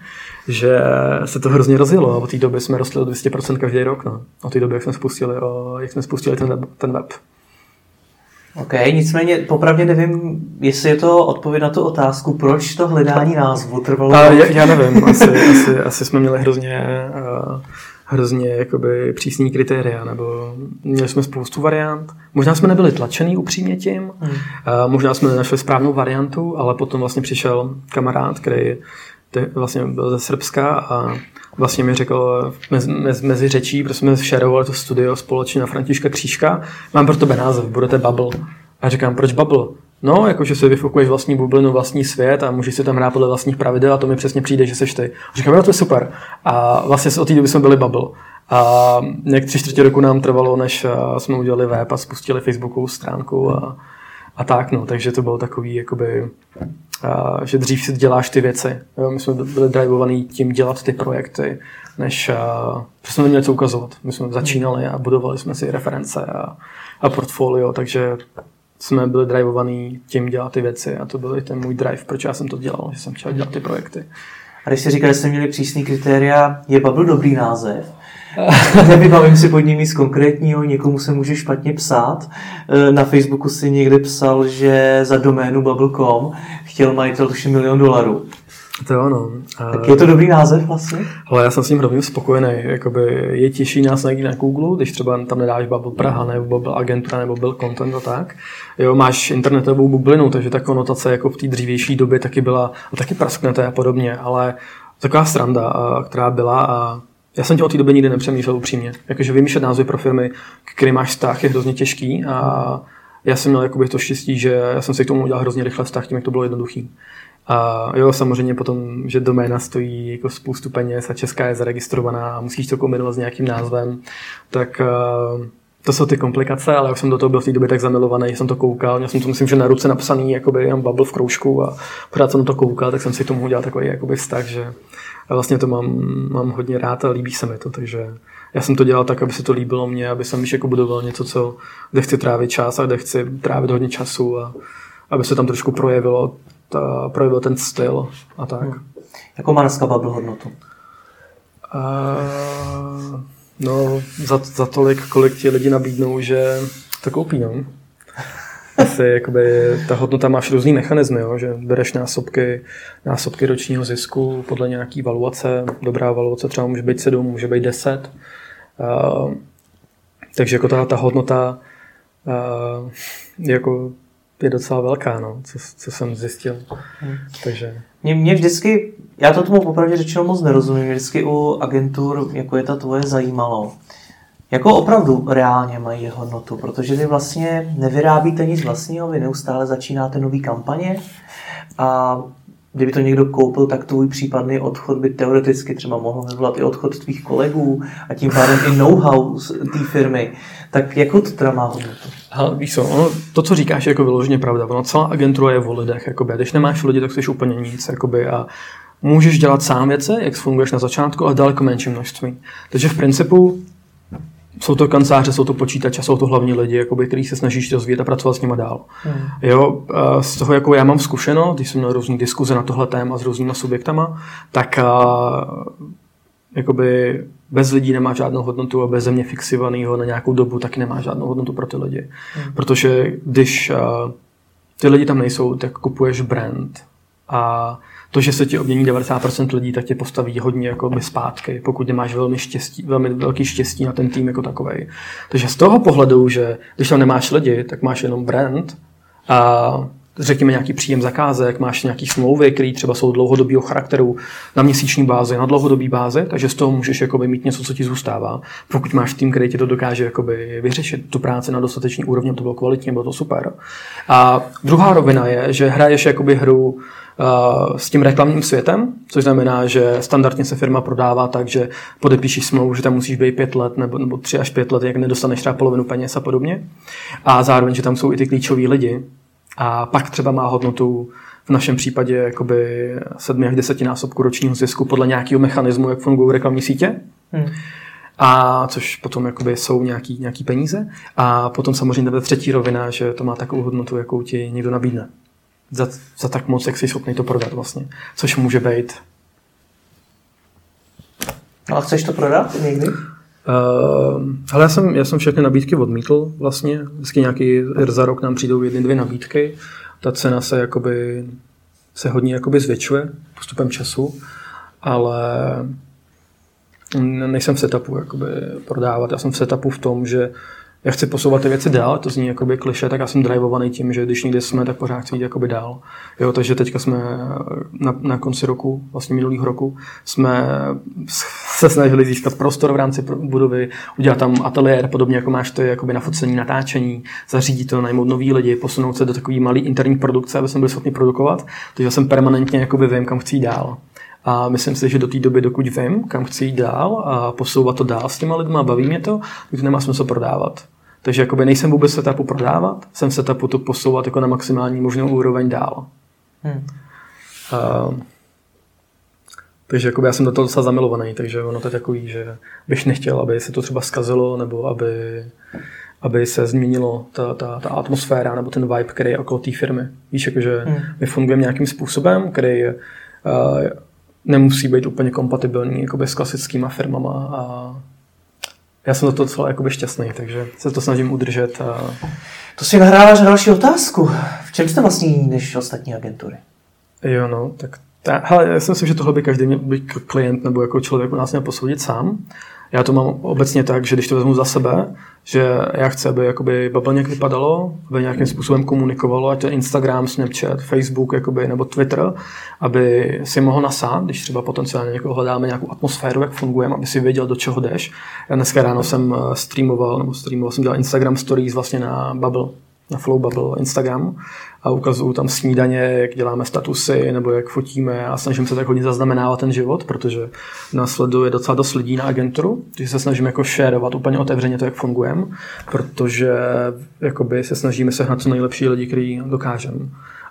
že se to hrozně rozjelo a od té doby jsme rostli o 200% každý rok, no. Od té doby, jak jsme spustili, jak jsme spustili ten web. Ten web. OK, nicméně popravdě nevím, jestli je to odpověď na tu otázku, proč to hledání názvu trvalo. A já, já nevím, asi, asi, asi jsme měli hrozně, uh, hrozně jakoby přísný kritéria, nebo měli jsme spoustu variant. Možná jsme nebyli tlačený upřímně tím, hmm. uh, možná jsme nenašli správnou variantu, ale potom vlastně přišel kamarád, který vlastně byl ze Srbska a vlastně mi řekl mezi, mezi, mezi řečí, protože jsme šerovali to studio společně na Františka Křížka, mám pro tebe název, budete Bubble. A říkám, proč Bubble? No, jakože si vyfokuješ vlastní bublinu, vlastní svět a můžeš si tam hrát podle vlastních pravidel a to mi přesně přijde, že seš ty. A říkám, no to je super. A vlastně od té doby jsme byli Bubble. A nějak tři čtvrtě roku nám trvalo, než jsme udělali web a spustili Facebookovou stránku a, a tak, no. Takže to bylo takový, jakoby, že dřív si děláš ty věci. Jo? My jsme byli drivovaný tím dělat ty projekty, než a, jsme neměli co ukazovat. My jsme začínali a budovali jsme si reference a, a portfolio, takže jsme byli drivovaný tím dělat ty věci a to byl ten můj drive, proč já jsem to dělal, že jsem chtěl dělat ty projekty. A když jsi říkal, že jste měli přísný kritéria, je Bubble dobrý název? Nevybavím si pod ním nic konkrétního, někomu se může špatně psát. E, na Facebooku si někde psal, že za doménu bubble.com chtěl majitel tuším milion dolarů. To jo, no. Tak je to dobrý název vlastně? Ale já jsem s ním hrozně spokojený. Jakoby je těžší nás najít na Google, když třeba tam nedáš Bubble Praha, nebo Bubble Agentura, nebo Bubble Content a tak. Jo, máš internetovou bublinu, takže ta konotace jako v té dřívější době taky byla, a taky prasknete a podobně, ale taková sranda, která byla a já jsem tě od té doby nikdy nepřemýšlel upřímně. Jakože vymýšlet názvy pro firmy, který máš vztah, je hrozně těžký a já jsem měl jakoby to štěstí, že já jsem si k tomu udělal hrozně rychle vztah, tím, jak to bylo jednoduchý. A jo, samozřejmě potom, že doména stojí jako spoustu peněz a Česká je zaregistrovaná a musíš to kombinovat s nějakým názvem, tak uh, to jsou ty komplikace, ale jak jsem do toho byl v té době tak zamilovaný, jsem to koukal, měl jsem to myslím, že na ruce napsaný, jakoby jen bubble v kroužku a pořád jsem to koukal, tak jsem si k tomu udělal takový jakoby vztah, že vlastně to mám, mám hodně rád a líbí se mi to, takže já jsem to dělal tak, aby se to líbilo mně, aby jsem již jako budoval něco, co, kde chci trávit čas a kde chci trávit hodně času a aby se tam trošku projevilo, ta, projevil ten styl a tak. Hmm. Jakou má dneska Bubble hodnotu? Uh, no, za, za tolik, kolik ti lidi nabídnou, že to koupí, no. si, jakoby, ta hodnota máš různý mechanismy, jo? že bereš násobky, násobky ročního zisku podle nějaký valuace. Dobrá valuace třeba může být 7, může být 10. Uh, takže jako ta, ta hodnota uh, jako je docela velká, no, co, co jsem zjistil. Hmm. Takže... Mě, mě vždycky, já to tomu popravdě řečeno moc nerozumím, vždycky u agentur, jako je ta tvoje, zajímalo. Jako opravdu reálně mají hodnotu, protože vy vlastně nevyrábíte nic vlastního, vy neustále začínáte nový kampaně a kdyby to někdo koupil, tak tvůj případný odchod by teoreticky třeba mohl vyvolat i odchod tvých kolegů a tím pádem i know-how té firmy. Tak jako to teda má hodnotu? Ale víš co, ono, to, co říkáš, je jako vyloženě pravda. Ono celá agentura je o lidech. Jakoby. Když nemáš lidi, tak jsi úplně nic. Jakoby, a můžeš dělat sám věci, jak funguješ na začátku, ale daleko menší množství. Takže v principu jsou to kanceláře, jsou to počítače, jsou to hlavní lidi, jakoby, který se snažíš rozvíjet a pracovat s nimi dál. Hmm. Jo, z toho, jako já mám zkušenost, když jsem měl různý diskuze na tohle téma s různými subjektama, tak jakoby bez lidí nemá žádnou hodnotu a bez země fixovaného na nějakou dobu taky nemá žádnou hodnotu pro ty lidi. Hmm. Protože když ty lidi tam nejsou, tak kupuješ brand a to, že se ti obmění 90% lidí, tak tě postaví hodně jako by zpátky, pokud nemáš velmi, štěstí, velmi velký štěstí na ten tým jako takový. Takže z toho pohledu, že když tam nemáš lidi, tak máš jenom brand a řekněme nějaký příjem zakázek, máš nějaký smlouvy, které třeba jsou dlouhodobého charakteru na měsíční bázi, na dlouhodobý bázi, takže z toho můžeš jakoby, mít něco, co ti zůstává. Pokud máš tým, který ti to dokáže jakoby, vyřešit tu práci na dostatečný úrovni, to bylo kvalitní, bylo to super. A druhá rovina je, že hraješ jakoby hru s tím reklamním světem, což znamená, že standardně se firma prodává tak, že podepíšeš smlouvu, že tam musíš být pět let nebo, nebo tři až pět let, jak nedostaneš třeba polovinu peněz a podobně. A zároveň, že tam jsou i ty klíčoví lidi. A pak třeba má hodnotu v našem případě jakoby 7 až 10 násobku ročního zisku podle nějakého mechanismu, jak fungují reklamní sítě. Hmm. A což potom jakoby jsou nějaký, nějaký peníze. A potom samozřejmě třetí rovina, že to má takovou hodnotu, jakou ti někdo nabídne za, za tak moc, jak jsi schopný to prodat vlastně. Což může být. No a chceš to prodat někdy? Uh, hele, já jsem, já jsem všechny nabídky odmítl vlastně. Vždycky nějaký za rok nám přijdou jedny, dvě nabídky. Ta cena se jakoby se hodně jakoby zvětšuje postupem času, ale nejsem v setupu jakoby prodávat. Já jsem v setupu v tom, že já chci posouvat ty věci dál, to zní jakoby kliše, tak já jsem drivovaný tím, že když někde jsme, tak pořád chci jít jakoby dál. Jo, takže teďka jsme na, na konci roku, vlastně minulého roku, jsme se snažili získat prostor v rámci budovy, udělat tam ateliér, podobně jako máš ty jakoby na focení, natáčení, zařídit to, najmout nový lidi, posunout se do takové malé interní produkce, aby jsme byli schopni produkovat. Takže já jsem permanentně jakoby vím, kam chci jít dál. A myslím si, že do té doby, dokud vím, kam chci jít dál a posouvat to dál s těma lidma, baví mě to, tak to nemá smysl prodávat. Takže jakoby nejsem vůbec v setupu prodávat, jsem v setupu to posouvat jako na maximální možnou úroveň dál. Hmm. Uh, takže jakoby já jsem do toho docela zamilovaný, takže ono to je takový, že bych nechtěl, aby se to třeba zkazilo, nebo aby, aby se změnilo ta, ta, ta atmosféra nebo ten vibe, který je okolo té firmy. Víš, jakože hmm. my fungujeme nějakým způsobem, který je, uh, nemusí být úplně kompatibilní jakoby s klasickýma firmama a já jsem do toho docela jakoby šťastný, takže se to snažím udržet. A... To si nahráváš na další otázku. V čem jste vlastně jiný než ostatní agentury? Jo, no, tak ta, hele, já si myslím, že tohle by každý měl, by klient nebo jako člověk u nás měl posoudit sám. Já to mám obecně tak, že když to vezmu za sebe, že já chci, aby jakoby bubble nějak vypadalo, aby nějakým způsobem komunikovalo, ať to je Instagram, Snapchat, Facebook jakoby, nebo Twitter, aby si mohl nasát, když třeba potenciálně někoho hledáme nějakou atmosféru, jak fungujeme, aby si věděl, do čeho jdeš. Já dneska ráno jsem eh, streamoval, nebo streamoval jsem dělal Instagram stories vlastně na Bubble, na Flow Bubble Instagram a ukazuju tam snídaně, jak děláme statusy nebo jak fotíme a snažím se tak hodně zaznamenávat ten život, protože nás sleduje docela dost lidí na agenturu, takže se snažím jako šérovat úplně otevřeně to, jak fungujeme, protože jakoby se snažíme sehnat co nejlepší lidi, který dokážeme.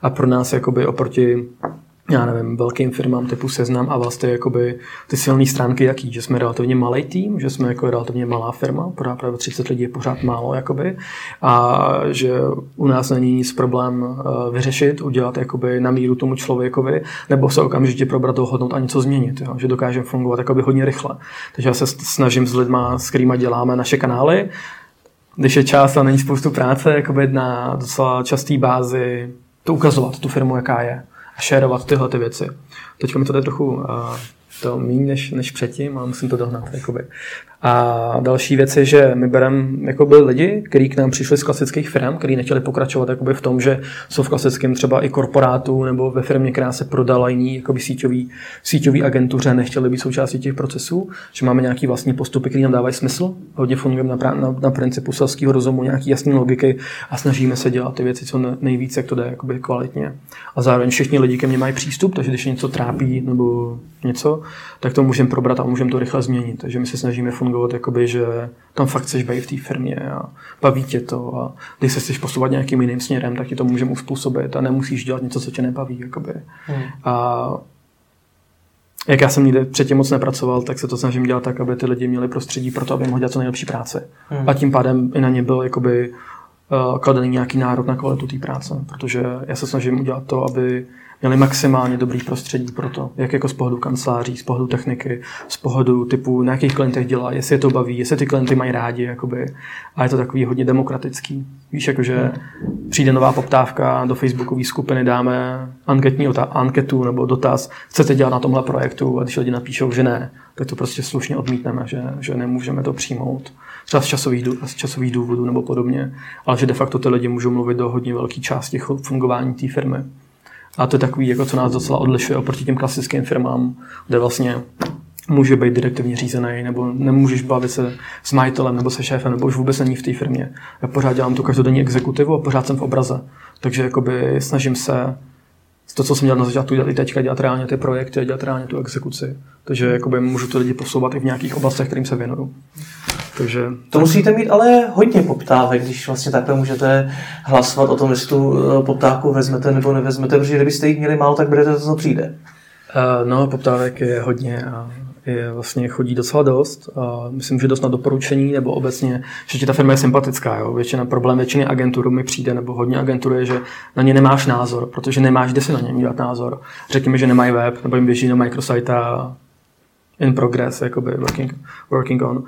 A pro nás jakoby oproti já nevím, velkým firmám typu Seznam a vlastně jakoby ty silné stránky jaký, že jsme relativně malý tým, že jsme jako relativně malá firma, právě 30 lidí je pořád málo jakoby a že u nás není nic problém uh, vyřešit, udělat jakoby na míru tomu člověkovi, nebo se okamžitě probrat do hodnot a něco změnit, jo? že dokážeme fungovat jakoby hodně rychle. Takže já se snažím s lidma, s kterými děláme naše kanály, když je čas a není spoustu práce, jakoby na docela častý bázi to ukazovat, tu firmu, jaká je šerovat tyhle ty věci. Teď mi to jde trochu uh, to méně než, než předtím a musím to dohnat. Jakoby. A další věc je, že my bereme jakoby lidi, kteří k nám přišli z klasických firm, kteří nechtěli pokračovat jakoby v tom, že jsou v klasickém třeba i korporátu nebo ve firmě, která se prodala jiný jakoby síťový, síťový agentuře, nechtěli být součástí těch procesů, že máme nějaký vlastní postupy, které nám dávají smysl. Hodně fungujeme na, na, na principu selského rozumu, nějaký jasné logiky a snažíme se dělat ty věci co nejvíce, jak to jde jakoby kvalitně. A zároveň všichni lidi ke mně mají přístup, takže když něco trápí nebo něco, tak to můžeme probrat a můžeme to rychle změnit. Takže my se snažíme fungovat, jakoby, že tam fakt chceš být v té firmě a baví tě to a když se chceš posouvat nějakým jiným směrem, tak ti to můžeme uspůsobit a nemusíš dělat něco, co tě nebaví. Jakoby. Hmm. A jak já jsem nikdy předtím moc nepracoval, tak se to snažím dělat tak, aby ty lidi měli prostředí pro to, aby mohli dělat co nejlepší práce. Hmm. A tím pádem i na ně byl jakoby, uh, kladený nějaký nárok na kvalitu té práce, protože já se snažím udělat to, aby měli maximálně dobrý prostředí pro to, jak jako z pohledu kanceláří, z pohledu techniky, z pohledu typu, na jakých klientech dělá, jestli je to baví, jestli ty klienty mají rádi, jakoby. a je to takový hodně demokratický. Víš, jakože přijde nová poptávka, do facebookové skupiny dáme anketní anketu nebo dotaz, chcete dělat na tomhle projektu a když lidi napíšou, že ne, tak to prostě slušně odmítneme, že, že nemůžeme to přijmout třeba z časových, z časových důvodů nebo podobně, ale že de facto ty lidi můžou mluvit do hodně velké části fungování té firmy. A to je takový, jako co nás docela odlišuje oproti těm klasickým firmám, kde vlastně může být direktivně řízený, nebo nemůžeš bavit se s majitelem nebo se šéfem, nebo už vůbec není v té firmě. Já pořád dělám tu každodenní exekutivu a pořád jsem v obraze. Takže jakoby snažím se to, co jsem dělal na začátku, dělat i teďka, dělat reálně ty projekty a dělat reálně tu exekuci. Takže jakoby můžu to lidi posouvat i v nějakých oblastech, kterým se věnuju. Takže... To musíte mít ale hodně poptávek, když vlastně takhle můžete hlasovat o tom, jestli tu eh, poptávku vezmete nebo nevezmete, protože kdybyste jich měli málo, tak budete to, co přijde. Uh, no, poptávek je hodně a je vlastně chodí docela dost. A myslím, že dost na doporučení, nebo obecně, že ti ta firma je sympatická. Jo? Většina problém většiny agentur mi přijde, nebo hodně agentur je, že na ně nemáš názor, protože nemáš kde si na ně dělat názor. Řekněme, že nemají web, nebo jim běží na microsite in progress, jakoby working, working on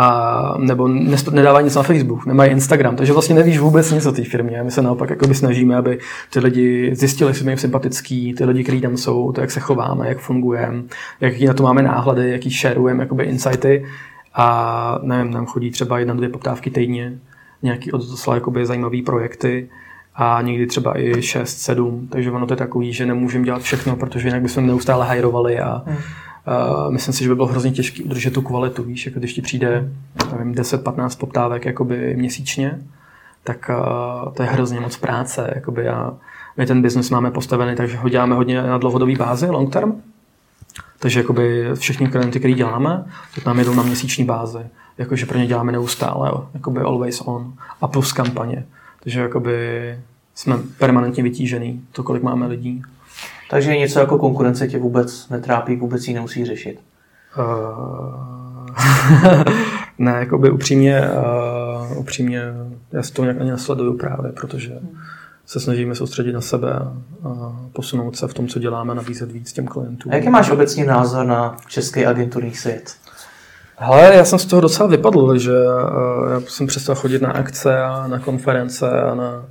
a nebo nedávají nic na Facebook, nemají Instagram, takže vlastně nevíš vůbec nic o té firmě. My se naopak jakoby snažíme, aby ty lidi zjistili, jestli jsme jim sympatický, ty lidi, kteří tam jsou, to, jak se chováme, jak fungujeme, jaký na to máme náhledy, jaký sharujeme jakoby insighty. A nevím, nám chodí třeba jedna, dvě poptávky týdně, nějaký odoslal jakoby zajímavý projekty a někdy třeba i 6, 7, takže ono to je takový, že nemůžeme dělat všechno, protože jinak bychom neustále hajrovali a hmm Uh, myslím si, že by bylo hrozně těžké udržet tu kvalitu, víš, jako když ti přijde, nevím, 10-15 poptávek jakoby měsíčně, tak uh, to je hrozně moc práce, jakoby a my ten biznis máme postavený, takže ho děláme hodně na dlouhodobý bázi, long term, takže jakoby všichni klienty, který děláme, tak nám jedou na měsíční bázi, jakože pro ně děláme neustále, jakoby always on. A plus kampaně, takže jakoby jsme permanentně vytížený, to, kolik máme lidí. Takže něco jako konkurence tě vůbec netrápí, vůbec ji nemusí řešit? Uh, ne, jako by upřímně, uh, upřímně, já si to nějak ani nesleduju právě, protože se snažíme soustředit na sebe a posunout se v tom, co děláme, nabízet víc těm klientům. A jaký máš obecně názor na český agenturní svět? Hele, já jsem z toho docela vypadl, že uh, já jsem přestal chodit na akce a na konference a na,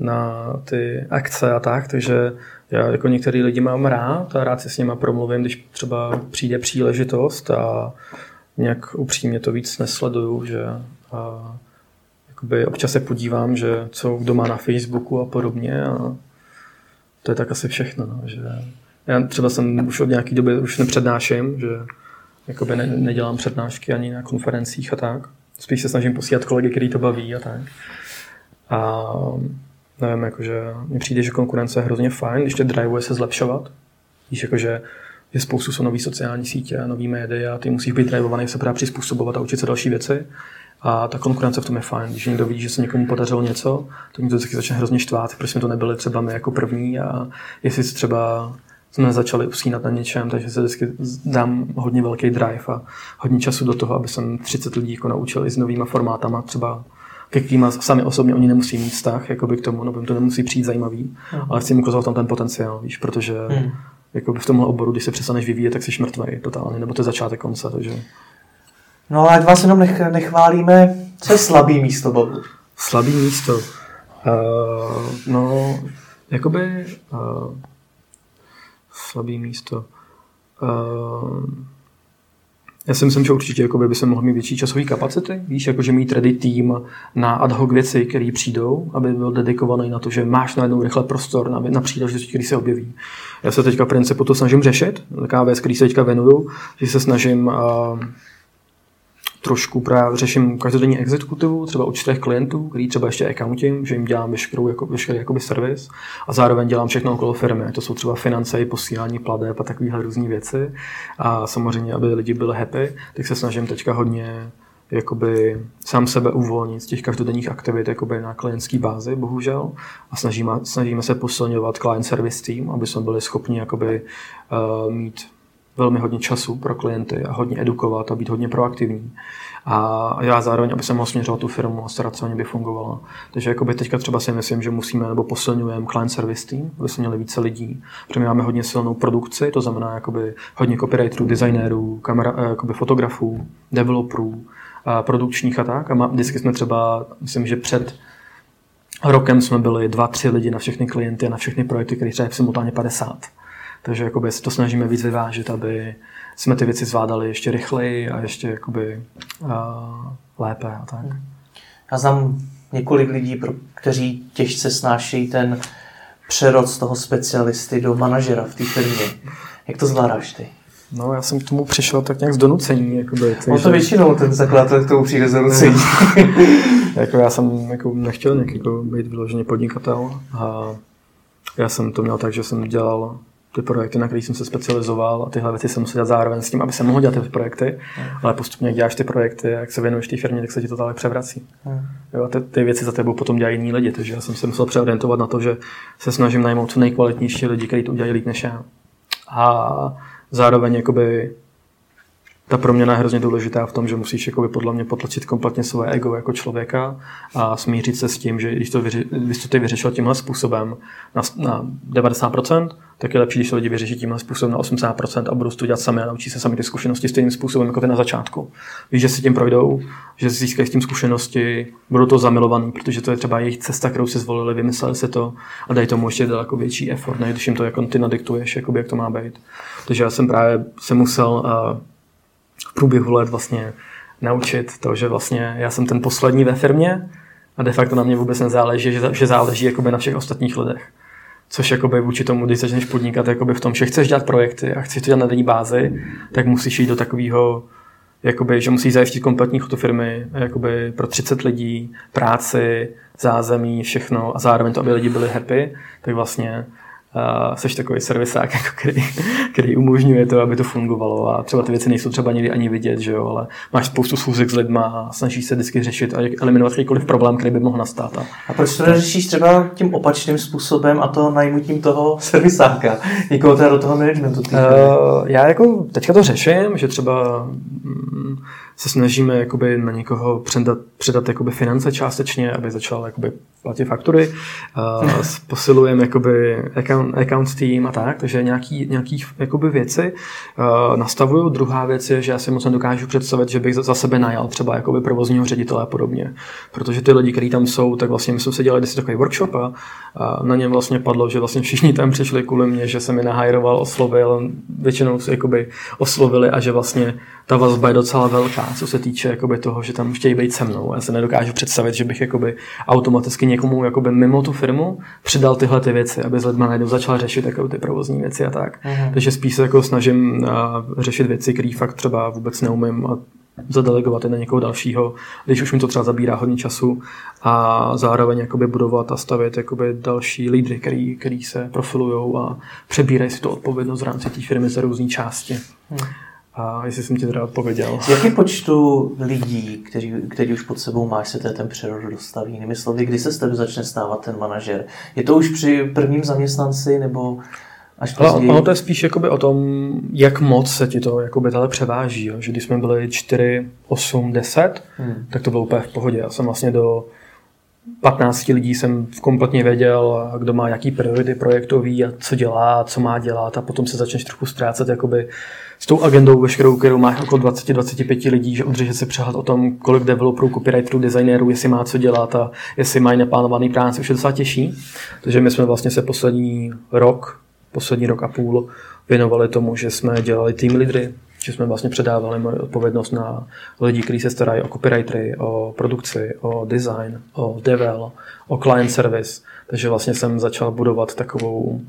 na ty akce a tak, takže já jako některý lidi mám rád a rád si s nima promluvím, když třeba přijde příležitost a nějak upřímně to víc nesleduju, že a občas se podívám, že co kdo má na Facebooku a podobně a to je tak asi všechno, no, že já třeba jsem už od nějaké doby už nepřednáším, že jakoby ne, nedělám přednášky ani na konferencích a tak. Spíš se snažím posílat kolegy, který to baví a tak. A nevím, jakože mně přijde, že konkurence je hrozně fajn, když tě drivuje se zlepšovat. Víš, jakože je spoustu jsou nové sociální sítě nový média ty musíš být drivovaný se právě přizpůsobovat a učit se další věci. A ta konkurence v tom je fajn. Když někdo vidí, že se někomu podařilo něco, tak mě to vždycky začne hrozně štvát, proč jsme to nebyli třeba my jako první a jestli třeba jsme začali usínat na něčem, takže se vždycky dám hodně velký drive a hodně času do toho, aby jsem 30 lidí jako naučil i s novýma formátama, třeba ke kterým sami osobně oni nemusí mít vztah jakoby k tomu, no jim to nemusí přijít zajímavý, mm. ale chci jim ukazovat tam ten potenciál, víš, protože mm. jakoby v tomhle oboru, když se přestaneš vyvíjet, tak jsi mrtvý totálně, nebo to je začátek konce, takže... No ale ať vás jenom nech, nechválíme, co je slabý místo, Bohu? Slabý místo. Uh, no, jakoby uh, slabý místo. Uh, já si myslím, že určitě jakoby, by se mohl mít větší časové kapacity. Víš, jakože mít ready tým na ad hoc věci, které přijdou, aby byl dedikovaný na to, že máš najednou rychle prostor na, na příležitosti, který se objeví. Já se teďka principu to snažím řešit. Taková věc, který se teďka venuju, že se snažím uh, trošku právě řeším každodenní exekutivu, třeba u čtyřech klientů, který třeba ještě accounting, že jim dělám veškerou, jako, veškerý jakoby servis a zároveň dělám všechno okolo firmy. To jsou třeba finance, posílání pladeb a takovéhle různé věci. A samozřejmě, aby lidi byli happy, tak se snažím teďka hodně jakoby sám sebe uvolnit z těch každodenních aktivit jakoby na klientské bázi, bohužel. A snažíme, snažíme se posilňovat client service team, aby jsme byli schopni jakoby, uh, mít velmi hodně času pro klienty a hodně edukovat a být hodně proaktivní. A já zároveň, aby jsem mohl směřovat tu firmu a starat se o ně, by fungovala. Takže jakoby teďka třeba si myslím, že musíme nebo posilňujeme client service team, aby jsme měli více lidí, protože my máme hodně silnou produkci, to znamená jakoby hodně copywriterů, designérů, kamera, eh, jakoby fotografů, developerů, a produkčních a tak. A má, vždycky jsme třeba, myslím, že před rokem jsme byli dva, tři lidi na všechny klienty a na všechny projekty, které třeba simultánně 50. Takže jakoby se to snažíme víc vyvážit, aby jsme ty věci zvládali ještě rychleji a ještě jakoby, uh, lépe a tak. Já znám několik lidí, pro, kteří těžce snášejí ten přerod z toho specialisty do manažera v té firmě. Jak to zvládáš ty? No, já jsem k tomu přišel tak nějak z donucení. Jakoby, no to většinou ten zakladatel k tomu přijde z donucení. jako já jsem jako nechtěl nějak jako být vyloženě podnikatel a já jsem to měl tak, že jsem dělal ty projekty, na které jsem se specializoval a tyhle věci jsem musel dělat zároveň s tím, aby se mohl dělat ty projekty, mm. ale postupně, jak děláš ty projekty, jak se věnuješ té firmě, tak se ti to dále převrací. Mm. Jo, a ty, ty, věci za tebou potom dělají jiní lidi, takže já jsem se musel přeorientovat na to, že se snažím najmout co nejkvalitnější lidi, kteří to udělají líp než já. A zároveň jakoby ta proměna je hrozně důležitá v tom, že musíš jakoby podle mě potlačit kompletně své ego jako člověka a smířit se s tím, že když to, vyři, když to ty vyřešil tímhle způsobem na, na 90%, tak je lepší, když to lidi vyřeší tímhle způsobem na 80% a budou to dělat sami a naučí se sami ty zkušenosti stejným způsobem jako ty na začátku. Víš, že si tím projdou, že získají s tím zkušenosti, budou to zamilovaný, protože to je třeba jejich cesta, kterou si zvolili, vymysleli si to a dají tomu ještě daleko větší effort, než když jim to jako ty nadiktuješ, jakoby, jak to má být. Takže já jsem právě se musel uh, v průběhu let vlastně naučit to, že vlastně já jsem ten poslední ve firmě a de facto na mě vůbec nezáleží, že, že záleží jakoby na všech ostatních lidech. Což jakoby vůči tomu, když začneš podnikat jakoby v tom, že chceš dělat projekty a chceš to dělat na denní bázi, tak musíš jít do takového, jakoby, že musíš zajistit kompletní chodu firmy jakoby pro 30 lidí, práci, zázemí, všechno a zároveň to, aby lidi byli happy, tak vlastně uh, seš takový servisák, jako který, který umožňuje to, aby to fungovalo a třeba ty věci nejsou třeba někdy ani vidět, že jo, ale máš spoustu schůzek s lidma a snažíš se vždycky řešit a eliminovat jakýkoliv problém, který by mohl nastat. A, a proč to neřešíš třeba tím opačným způsobem a to najmutím toho servisáka, někoho teda do toho managementu? Uh, já jako teďka to řeším, že třeba mm, se snažíme jakoby na někoho předat, předat jakoby finance částečně, aby začal jakoby platit faktury. Uh, posilujeme jakoby account, account team a tak, takže nějaký, nějaký jakoby věci uh, nastavuju. Druhá věc je, že já si moc nedokážu představit, že bych za sebe najal třeba jakoby provozního ředitele a podobně. Protože ty lidi, kteří tam jsou, tak vlastně my jsme se dělali takový workshop a, a na něm vlastně padlo, že vlastně všichni tam přišli kvůli mě, že se mi nahajroval, oslovil, většinou se jakoby oslovili a že vlastně ta vazba je docela velká, co se týče jakoby toho, že tam chtějí být se mnou. Já se nedokážu představit, že bych jakoby automaticky někomu jakoby mimo tu firmu přidal tyhle ty věci, aby s lidmi najednou začal řešit jakoby ty provozní věci a tak. Uh-huh. Takže spíš se jako snažím uh, řešit věci, které fakt třeba vůbec neumím a zadelegovat je na někoho dalšího, když už mi to třeba zabírá hodně času a zároveň jakoby budovat a stavět jakoby další lídry, který, který se profilují a přebírají si tu odpovědnost v rámci té firmy za různé části. Hmm. A jestli jsem ti teda odpověděl. Jaký počtu lidí, kteří, kteří už pod sebou máš, se ten přerod dostaví? Jinými slovy, kdy se z tebe začne stávat ten manažer? Je to už při prvním zaměstnanci nebo až později? Ono to je spíš jakoby o tom, jak moc se ti to jakoby tady převáží. Jo? Že když jsme byli 4, 8, 10, hmm. tak to bylo úplně v pohodě. Já jsem vlastně do 15 lidí jsem kompletně věděl, kdo má jaký priority projektový a co dělá, co má dělat a potom se začneš trochu ztrácet jakoby s tou agendou veškerou, kterou máš okolo 20-25 lidí, že udržet si přehled o tom, kolik developerů, copywriterů, designérů, jestli má co dělat a jestli mají neplánovaný práce, už je docela těžší. Takže my jsme vlastně se poslední rok, poslední rok a půl věnovali tomu, že jsme dělali team leadery, že jsme vlastně předávali moji odpovědnost na lidi, kteří se starají o copywritery, o produkci, o design, o devel, o client service. Takže vlastně jsem začal budovat takovou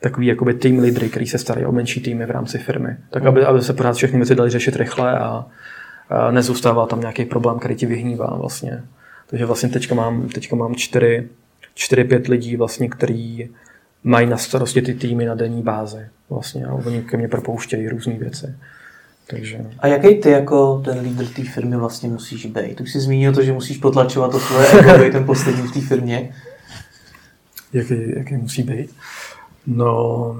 takový jakoby team leadery, který se starají o menší týmy v rámci firmy. Tak aby, aby se pořád všechny věci dali řešit rychle a, a nezůstával tam nějaký problém, který ti vyhnívá vlastně. Takže vlastně teďka mám, teďka mám čtyři, čtyři, pět lidí vlastně, který mají na starosti ty týmy na denní bázi vlastně a oni ke mně propouštějí různé věci. Takže... A jaký ty jako ten lídr té firmy vlastně musíš být? Už jsi zmínil to, že musíš potlačovat to svoje ego, ten poslední v té firmě. Jaký, jaký musí být? No,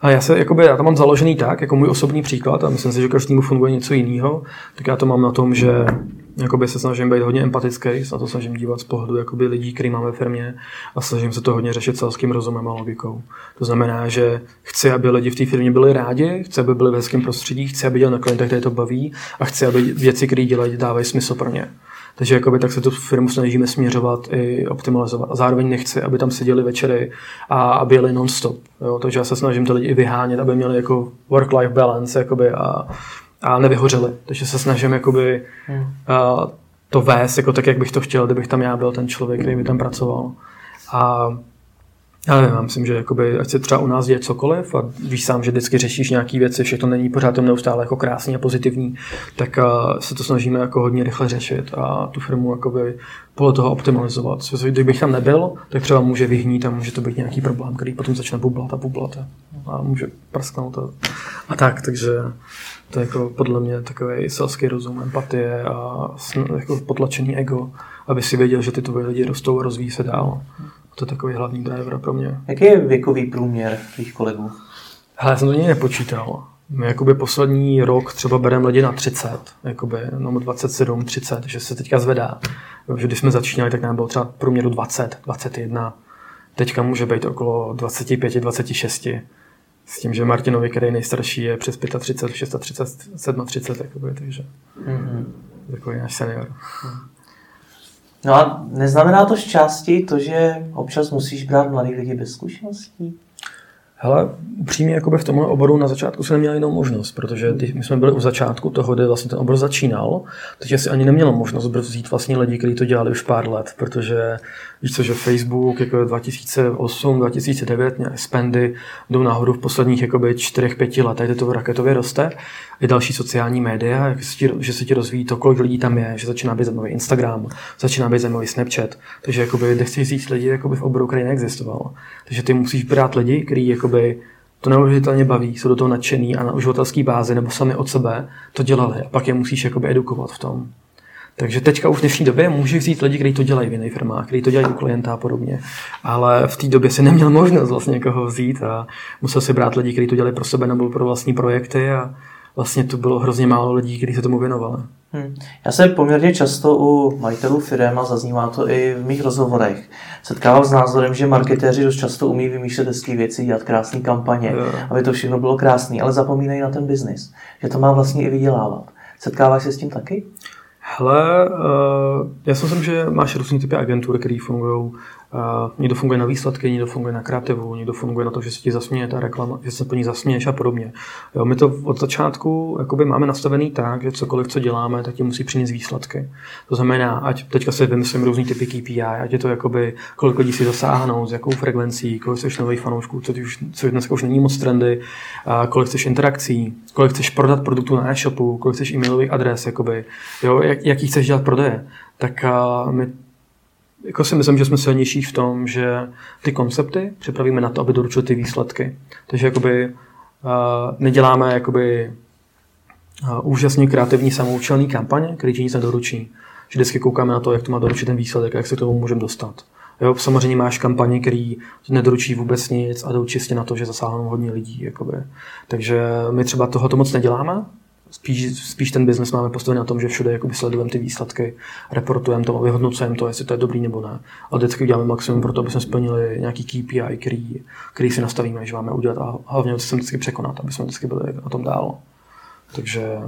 a já se, jakoby, já to mám založený tak, jako můj osobní příklad, a myslím si, že každému funguje něco jiného, tak já to mám na tom, že jakoby se snažím být hodně empatický, na to snažím dívat z pohledu jakoby lidí, který máme ve firmě a snažím se to hodně řešit selským rozumem a logikou. To znamená, že chci, aby lidi v té firmě byli rádi, chci, aby byli ve hezkém prostředí, chci, aby dělali na klientech, které to baví a chci, aby věci, které dělají, dávají smysl pro ně. Takže jakoby, tak se tu firmu snažíme směřovat i optimalizovat. A zároveň nechci, aby tam seděli večery a aby jeli non-stop. Jo? Takže já se snažím ty lidi i vyhánět, aby měli jako work-life balance jakoby, a, a nevyhořeli. Takže se snažím jakoby, hmm. a, to vést jako tak, jak bych to chtěl, kdybych tam já byl ten člověk, který by tam pracoval. A já nevím, já myslím, že jakoby, ať se třeba u nás děje cokoliv a víš sám, že vždycky řešíš nějaké věci, všechno není pořád to neustále jako krásný a pozitivní, tak uh, se to snažíme jako hodně rychle řešit a tu firmu jakoby podle toho optimalizovat. Kdybych tam nebyl, tak třeba může vyhnít a může to být nějaký problém, který potom začne bublat a bublat a může prsknout a, a tak, takže to je jako podle mě takový selský rozum, empatie a jako potlačený ego, aby si věděl, že ty tvoje lidi rostou a rozvíjí se dál. To je takový hlavní driver pro mě. Jaký je věkový průměr tvých kolegů? Hele, já jsem to nikdy nepočítal. My jakoby poslední rok třeba bereme lidi na 30, jakoby, no 27, 30, že se teďka zvedá. Že když jsme začínali, tak nám bylo třeba průměru 20, 21. Teďka může být okolo 25, 26. S tím, že Martinovi, který je nejstarší, je přes 35, 36, 37, jakoby, takže mm-hmm. takový náš senior. Mm. No a neznamená to části to, že občas musíš brát mladý lidi bez zkušeností? Hele, upřímně jakoby v tomhle oboru na začátku jsme neměli jinou možnost, protože ty, my jsme byli u začátku toho, kdy vlastně ten obor začínal, takže si ani nemělo možnost vzít vlastně lidi, kteří to dělali už pár let, protože víš co, že Facebook jako 2008, 2009, nějaké spendy jdou nahoru v posledních jakoby 4-5 letech, to raketově roste i další sociální média, jak se ti, že se ti rozvíjí to, kolik lidí tam je, že začíná být zajímavý Instagram, začíná být zajímavý Snapchat, takže jakoby nechceš říct lidi jakoby v oboru, který neexistoval. Takže ty musíš brát lidi, kteří jakoby to neuvěřitelně baví, jsou do toho nadšený a na uživatelské bázi nebo sami od sebe to dělali a pak je musíš jakoby edukovat v tom. Takže teďka už v dnešní době můžeš vzít lidi, kteří to dělají v jiných firmách, kteří to dělají u klienta a podobně. Ale v té době si neměl možnost vlastně někoho vzít a musel si brát lidi, kteří to dělají pro sebe nebo pro vlastní projekty a, vlastně tu bylo hrozně málo lidí, kteří se tomu věnovali. Hmm. Já se poměrně často u majitelů firm a zaznívá to i v mých rozhovorech. Setkávám s názorem, že marketéři dost často umí vymýšlet hezké věci, dělat krásné kampaně, jo. aby to všechno bylo krásné, ale zapomínají na ten biznis, že to má vlastně i vydělávat. Setkáváš se s tím taky? Hele, uh, já si myslím, že máš různý typy agentur, které fungují Uh, někdo funguje na výsledky, někdo funguje na kreativu, někdo funguje na to, že se ti zasměje ta reklama, že se po ní zasměješ a podobně. Jo, my to od začátku jakoby máme nastavený tak, že cokoliv, co děláme, tak ti musí přinést výsledky. To znamená, ať teďka si vymyslím různý typy KPI, ať je to jakoby, kolik lidí si dosáhnou, s jakou frekvencí, kolik chceš nových fanoušků, co, už, co dneska už není moc trendy, uh, kolik chceš interakcí, kolik chceš prodat produktu na e-shopu, kolik chceš e-mailových adres, jakoby, jo, jak, jaký chceš dělat prodeje. Tak my jako si myslím, že jsme silnější v tom, že ty koncepty připravíme na to, aby doručili ty výsledky. Takže jakoby uh, neděláme jakoby uh, úžasně kreativní samoučelný kampaně, který ti nic nedoručí. Že vždycky koukáme na to, jak to má doručit ten výsledek a jak se k tomu můžeme dostat. Jo, samozřejmě máš kampaně, který nedoručí vůbec nic a jdou čistě na to, že zasáhnou hodně lidí. Jakoby. Takže my třeba tohoto moc neděláme, spíš, spíš ten biznes máme postavený na tom, že všude sledujeme ty výsledky, reportujeme to, vyhodnocujeme to, jestli to je dobrý nebo ne. A vždycky uděláme maximum pro to, aby jsme splnili nějaký KPI, který, který si nastavíme, že máme udělat a hlavně chceme vždycky překonat, aby jsme vždycky byli na tom dál. Takže...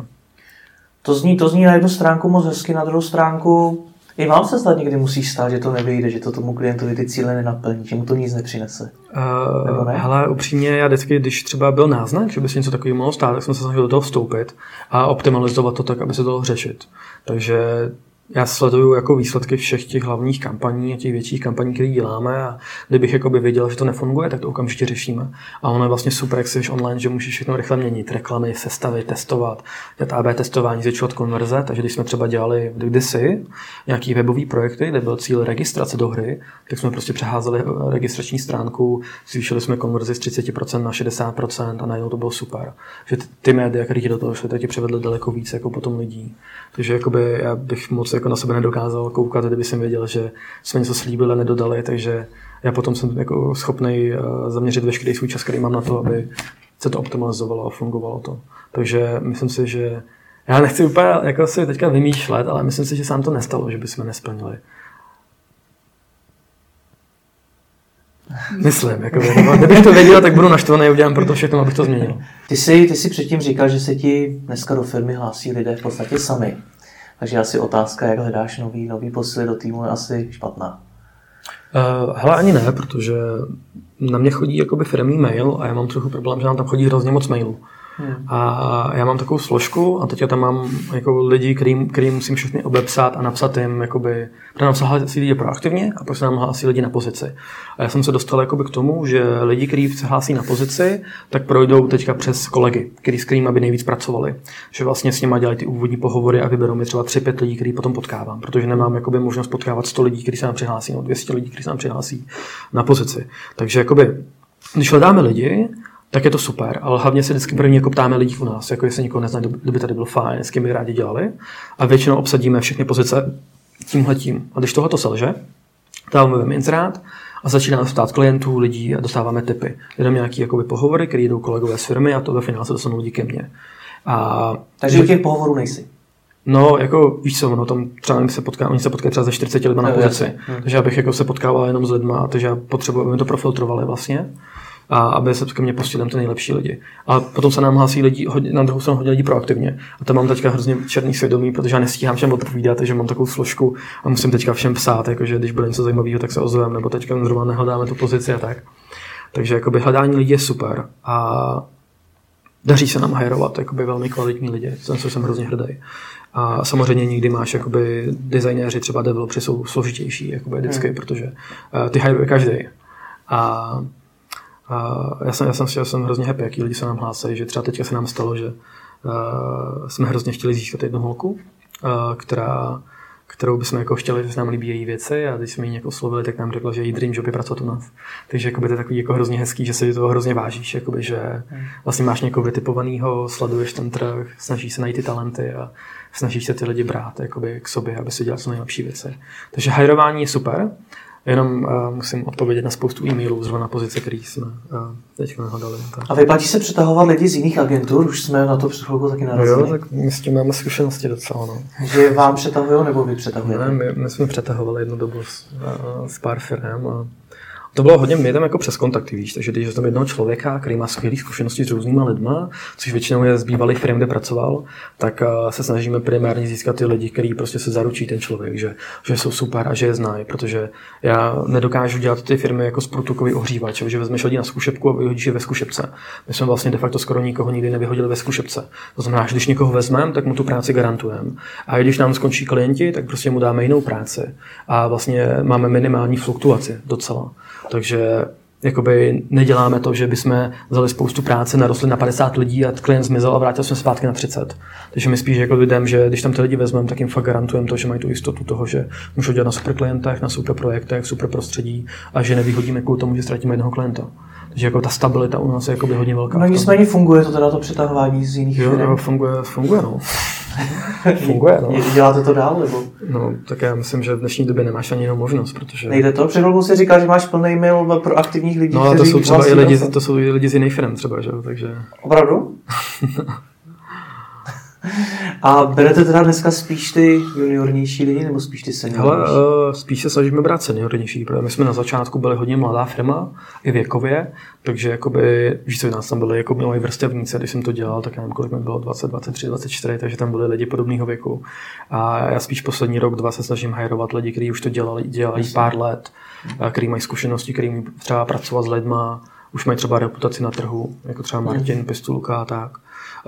To zní, to zní na jednu stránku moc hezky, na druhou stránku i vám se snad někdy musí stát, že to nevyjde, že to tomu klientovi ty cíle nenaplní, že mu to nic nepřinese. Uh, ne? Hele, upřímně, já vždycky, když třeba byl náznak, že by se něco takového mohlo stát, tak jsem se snažil do toho vstoupit a optimalizovat to tak, aby se to dalo řešit. Takže já sleduju jako výsledky všech těch hlavních kampaní a těch větších kampaní, které děláme a kdybych jakoby věděl, že to nefunguje, tak to okamžitě řešíme. A ono je vlastně super, jak jsi online, že můžeš všechno rychle měnit, reklamy, sestavit, testovat, dělat AB testování, zvětšovat konverze. Takže když jsme třeba dělali kdysi nějaký webový projekty, kde byl cíl registrace do hry, tak jsme prostě přeházeli registrační stránku, zvýšili jsme konverzi z 30% na 60% a najednou to bylo super. Že ty média, které do toho šly, tak ti přivedly daleko víc jako potom lidí. Takže jakoby já bych moc jako na sebe nedokázal koukat, kdyby jsem věděl, že jsme něco slíbili a nedodali, takže já potom jsem jako schopný eh, zaměřit veškerý svůj čas, který mám na to, aby se to optimalizovalo a fungovalo to. Takže myslím si, že já nechci úplně jako si teďka vymýšlet, ale myslím si, že sám to nestalo, že bychom nesplnili. Myslím, jako, kdybych to věděl, tak budu naštvaný udělám proto všechno, abych to změnil. Ty jsi, ty jsi předtím říkal, že se ti dneska do firmy hlásí lidé v podstatě sami. Takže asi otázka, jak hledáš nový, nový posily do týmu, je asi špatná. Uh, hele, ani ne, protože na mě chodí jakoby firmní mail a já mám trochu problém, že nám tam chodí hrozně moc mailů. Hmm. A já mám takovou složku a teď já tam mám jako lidi, kterým, kterým musím všechny obepsat a napsat jim, jakoby, protože nám se hlásí lidi proaktivně a pak se nám hlásí lidi na pozici. A já jsem se dostal jakoby k tomu, že lidi, kteří se hlásí na pozici, tak projdou teďka přes kolegy, který, s kterými by nejvíc pracovali. Že vlastně s nimi dělají ty úvodní pohovory a vyberou mi třeba 3-5 lidí, který potom potkávám, protože nemám jakoby možnost potkávat 100 lidí, kteří se nám přihlásí, no 200 lidí, kteří se nám přihlásí na pozici. Takže jakoby, když hledáme lidi, tak je to super, ale hlavně se vždycky první jako ptáme lidí u nás, jako jestli nikoho nezná, kdyby tady byl fajn, s kým by rádi dělali. A většinou obsadíme všechny pozice tímhletím. A když tohoto selže, dáváme inzerát a začínáme ptát klientů, lidí a dostáváme tipy. Jdeme nějaký jakoby, pohovory, které jdou kolegové z firmy a to ve finále se dostanou ke mně. A, Takže u těch pohovorů nejsi? No, jako víš co, no, tam třeba se potká, oni se potkají třeba ze 40 lidmi na pozici. Takže já bych jako se potkával jenom s lidma, takže já potřebuji, aby to profiltrovali vlastně a aby se ke mně pustili ty nejlepší lidi. A potom se nám hlásí lidi, na druhou stranu hodně lidí proaktivně. A to mám teďka hrozně černý svědomí, protože já nestíhám všem odpovídat, takže mám takovou složku a musím teďka všem psát, jakože když bude něco zajímavého, tak se ozvem, nebo teďka zrovna nehledáme tu pozici a tak. Takže jakoby hledání lidí je super a daří se nám hajrovat jakoby velmi kvalitní lidi, za co jsem hrozně hrdý. A samozřejmě nikdy máš jakoby designéři, třeba developři jsou složitější jakoby vždycky, hmm. protože uh, ty hajruje každý. A a já jsem, já jsem, já jsem hrozně happy, jaký lidi se nám hlásí, že třeba teďka se nám stalo, že uh, jsme hrozně chtěli získat jednu holku, uh, která, kterou bychom jako chtěli, že se nám líbí její věci a když jsme ji jako oslovili, tak nám řekla, že její dream job je pracovat u nás. Takže jakoby, to je takový jako hrozně hezký, že se toho hrozně vážíš, jakoby, že vlastně máš někoho vytipovaného, sleduješ ten trh, snažíš se najít ty talenty a snažíš se ty lidi brát jakoby, k sobě, aby si dělal co nejlepší věci. Takže hajrování je super. Jenom uh, musím odpovědět na spoustu e-mailů zrovna na pozice, který jsme uh, teď nehledali. Tak. A vyplatí se přetahovat lidi z jiných agentur? Už jsme na to před chvilkou taky narazili. Jo, tak my s tím máme zkušenosti docela. No. Že vám přetahují nebo vy přetahujete? Ne, my, my jsme přetahovali jednu dobu s, uh, s pár firm a to bylo hodně, my jdeme jako přes kontakty, víš, takže když tam jednoho člověka, který má skvělé zkušenosti s různýma lidma, což většinou je z bývalých firm, kde pracoval, tak uh, se snažíme primárně získat ty lidi, který prostě se zaručí ten člověk, že, že jsou super a že je znají, protože já nedokážu dělat ty firmy jako sprutukový ohřívač, že vezmeš lidi na zkušebku a vyhodíš je ve zkušebce. My jsme vlastně de facto skoro nikoho nikdy nevyhodili ve zkušebce. To znamená, že když někoho vezmeme, tak mu tu práci garantujeme. A když nám skončí klienti, tak prostě mu dáme jinou práci. A vlastně máme minimální fluktuaci docela. Takže jakoby neděláme to, že bychom vzali spoustu práce, narostli na 50 lidí a klient zmizel a vrátil jsme zpátky na 30. Takže my spíš jako lidem, že když tam ty lidi vezmeme, tak jim fakt garantujeme to, že mají tu jistotu toho, že můžou dělat na super klientech, na super projektech, super prostředí a že nevyhodíme kvůli tomu, že ztratíme jednoho klienta. Takže jako ta stabilita u nás je hodně velká. No nicméně funguje to teda to přetahování z jiných jo, firm. Jo, funguje, funguje no. funguje, no. Děláte to dál, nebo? No, tak já myslím, že v dnešní době nemáš ani jinou možnost, protože... Nejde to? Před si říkal, že máš plný mail pro aktivních lidí, No, ale to jsou třeba i lidi, to jsou i lidi z jiných firm třeba, že takže... Opravdu? A berete teda dneska spíš ty juniornější lidi nebo spíš ty seniornější? Hele, uh, spíš se snažíme brát seniornější, protože my jsme na začátku byli hodně mladá firma, i věkově, takže jakoby, víš co, nás tam byli jako milí vrstevníci, když jsem to dělal, tak já nevím, kolik mi bylo, 20, 23, 24, takže tam byli lidi podobného věku. A já spíš poslední rok, dva se snažím hajrovat lidi, kteří už to dělali, dělají pár let, kteří mají zkušenosti, kteří třeba pracovat s lidma, už mají třeba reputaci na trhu, jako třeba Martin, Pistulka a tak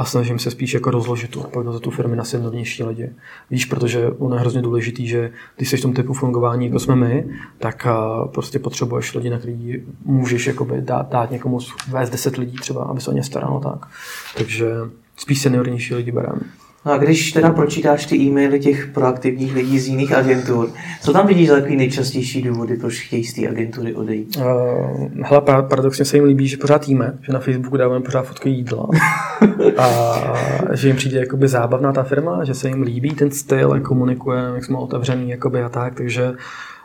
a snažím se spíš jako rozložit tu odpovědnost za tu firmy na seniornější lidi. Víš, protože ono je hrozně důležitý, že když jsi v tom typu fungování, jako jsme my, tak prostě potřebuješ lidi, na který můžeš jakoby dát, dát někomu vést 10 lidí třeba, aby se o ně staralo tak. Takže spíš seniornější lidi bereme. No a když teda pročítáš ty e-maily těch proaktivních lidí z jiných agentur, co tam vidíš za takový nejčastější důvody, proč chtějí z té agentury odejít? Uh, hele, paradoxně se jim líbí, že pořád jíme, že na Facebooku dáváme pořád fotky jídla a že jim přijde jakoby zábavná ta firma, že se jim líbí ten styl, jak komunikujeme, jak jsme otevřený jakoby a tak, takže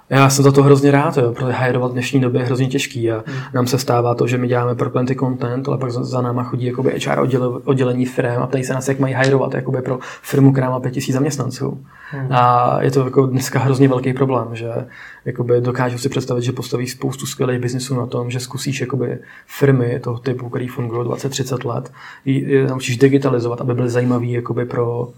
já jsem za to hrozně rád, jo, protože hajrovat v dnešní době je hrozně těžký a hmm. nám se stává to, že my děláme pro plenty content, ale pak za, za náma chodí jakoby HR oddělení firm a ptají se nás, jak mají hajrovat jakoby pro firmu, která má 5000 zaměstnanců. Hmm. A je to jako dneska hrozně velký problém, že jakoby dokážu si představit, že postaví spoustu skvělých biznisů na tom, že zkusíš jakoby firmy toho typu, který fungují 20-30 let, je naučíš digitalizovat, aby byly zajímavý jakoby pro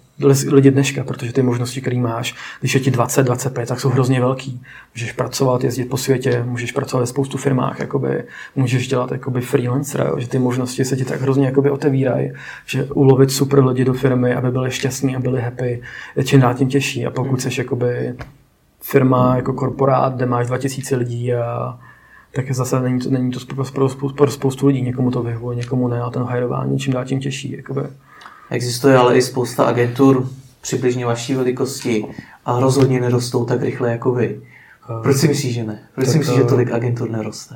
lidi dneška, protože ty možnosti, které máš, když je ti 20, 25, tak jsou hrozně velký. Můžeš pracovat, jezdit po světě, můžeš pracovat ve spoustu firmách, jakoby, můžeš dělat jakoby freelancer, že ty možnosti se ti tak hrozně jakoby otevírají, že ulovit super lidi do firmy, aby byli šťastní a byli happy, je čím dál tím těžší. A pokud jsi jakoby firma jako korporát, kde máš 2000 lidí a tak zase není to, není to pro, pro, pro spoustu lidí, někomu to vyhovuje, někomu ne a ten hajrování čím dál tím těžší. Jakoby. Existuje ale i spousta agentur přibližně vaší velikosti a rozhodně nerostou tak rychle jako vy. Proč si myslíš, že ne? Proč tak, si myslíš, že eh, tolik agentur neroste?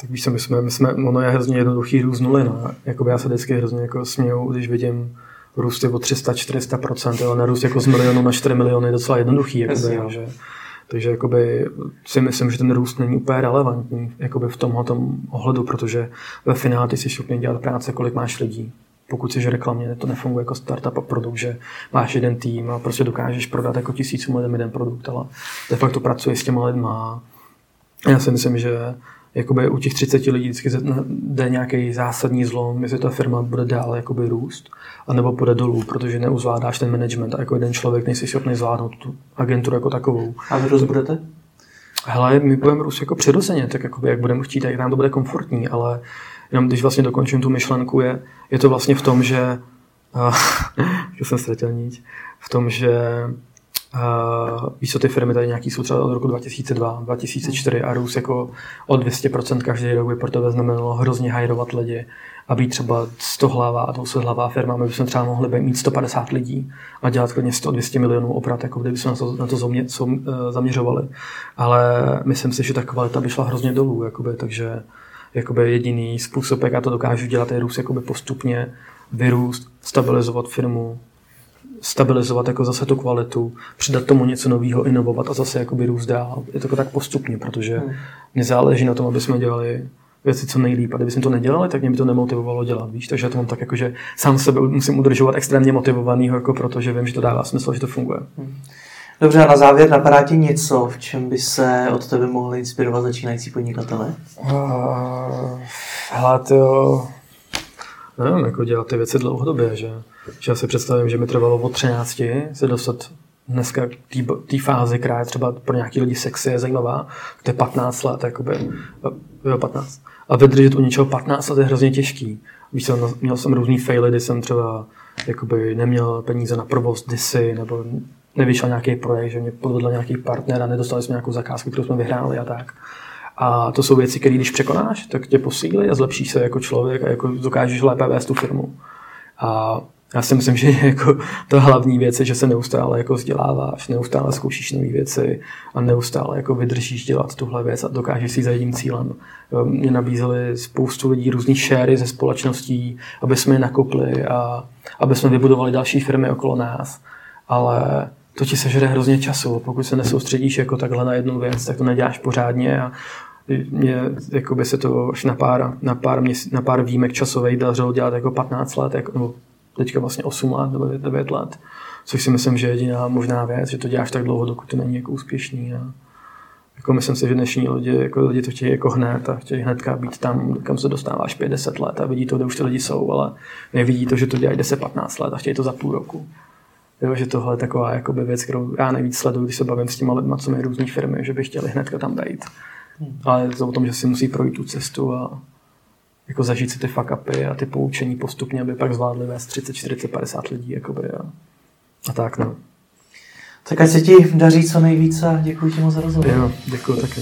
Tak víš co, my jsme, my jsme, ono je hrozně jednoduchý růst nuly, no. Jakoby já se vždycky hrozně jako směju, když vidím růst o 300-400%, ale nerůst jako z milionu na 4 miliony je docela jednoduchý, jakoby, že, takže jakoby si myslím, že ten růst není úplně relevantní jakoby v tomhle ohledu, protože ve finále ty jsi schopný dělat práce, kolik máš lidí. Pokud jsi reklamně, to nefunguje jako startup a produkt, že máš jeden tým a prostě dokážeš prodat jako tisícům lidem jeden produkt, ale de facto pracuje s těma lidma. Já si myslím, že jakoby u těch 30 lidí vždycky jde nějaký zásadní zlom, jestli ta firma bude dál jakoby růst, anebo půjde dolů, protože neuzvládáš ten management a jako jeden člověk nejsi schopný zvládnout tu agenturu jako takovou. A vy růst budete? Hele, my budeme růst jako přirozeně, tak jakoby, jak budeme chtít, jak nám to bude komfortní, ale jenom když vlastně dokončím tu myšlenku, je, je to vlastně v tom, že uh, jsem ztratil niť, v tom, že uh, víš co, ty firmy tady nějaký jsou třeba od roku 2002, 2004 a růst jako o 200% každý rok by pro tebe znamenalo hrozně hajrovat lidi a být třeba 100 hlavá, 200 hlavá firma, my bychom třeba mohli mít 150 lidí a dělat klidně 100-200 milionů obrat, jako kdyby jsme na to, na to zomě, eh, zaměřovali. Ale myslím si, že ta kvalita by šla hrozně dolů, jakoby, takže jakoby jediný způsob, jak já to dokážu dělat, je růst jakoby postupně, vyrůst, stabilizovat firmu, stabilizovat jako zase tu kvalitu, přidat tomu něco nového, inovovat a zase jakoby růst dál. Je to jako tak postupně, protože hmm. mě záleží na tom, aby jsme dělali věci co nejlíp. A kdybychom to nedělali, tak mě by to nemotivovalo dělat, víš? Takže já to mám tak jako, že sám sebe musím udržovat extrémně motivovanýho, jako protože vím, že to dává smysl, že to funguje. Hmm. Dobře, a na závěr napadá ti něco, v čem by se od tebe mohli inspirovat začínající podnikatele? Uh, hele, to nevím, jako dělat ty věci dlouhodobě, že, že já si představím, že mi trvalo od 13 se dostat dneska té fázi, která je třeba pro nějaký lidi sexy, je zajímavá, to je 15 let, jakoby, jo, 15. A vydržet u něčeho 15 let je hrozně těžký. Víš, měl jsem různý faily, kdy jsem třeba jakoby neměl peníze na provoz disy, nebo nevyšel nějaký projekt, že mě podvedl nějaký partner a nedostali jsme nějakou zakázku, kterou jsme vyhráli a tak. A to jsou věci, které když překonáš, tak tě posílí a zlepšíš se jako člověk a jako dokážeš lépe vést tu firmu. A já si myslím, že jako to hlavní věc je, že se neustále jako vzděláváš, neustále zkoušíš nové věci a neustále jako vydržíš dělat tuhle věc a dokážeš si za jedním cílem. Mě nabízeli spoustu lidí různých šéry ze společností, aby jsme je nakopli a aby jsme vybudovali další firmy okolo nás. Ale to ti sežere hrozně času. Pokud se nesoustředíš jako takhle na jednu věc, tak to neděláš pořádně a mě by se to až na pár, na pár, měs, na pár výjimek časových dařilo dělat jako 15 let, jako, nebo teďka vlastně 8 let nebo 9 let, což si myslím, že je jediná možná věc, že to děláš tak dlouho, dokud to není jako úspěšný. A jako myslím si, že dnešní lidi, jako lidi to chtějí jako hned a chtějí hnedka být tam, kam se dostáváš 5-10 let a vidí to, kde už ty lidi jsou, ale nevidí to, že to dělají 10-15 let a chtějí to za půl roku. Jo, že tohle je taková jakoby, věc, kterou já nejvíc sleduju, když se bavím s těma lidma, co mají různé firmy, že by chtěli hnedka tam být. Ale je to o tom, že si musí projít tu cestu a jako zažít si ty fuck upy a ty poučení postupně, aby pak zvládli vést 30, 40, 50 lidí. Jakoby, a, a tak no. Tak ať se ti daří co nejvíce a děkuji ti moc za rozhovor. Jo, děkuji taky.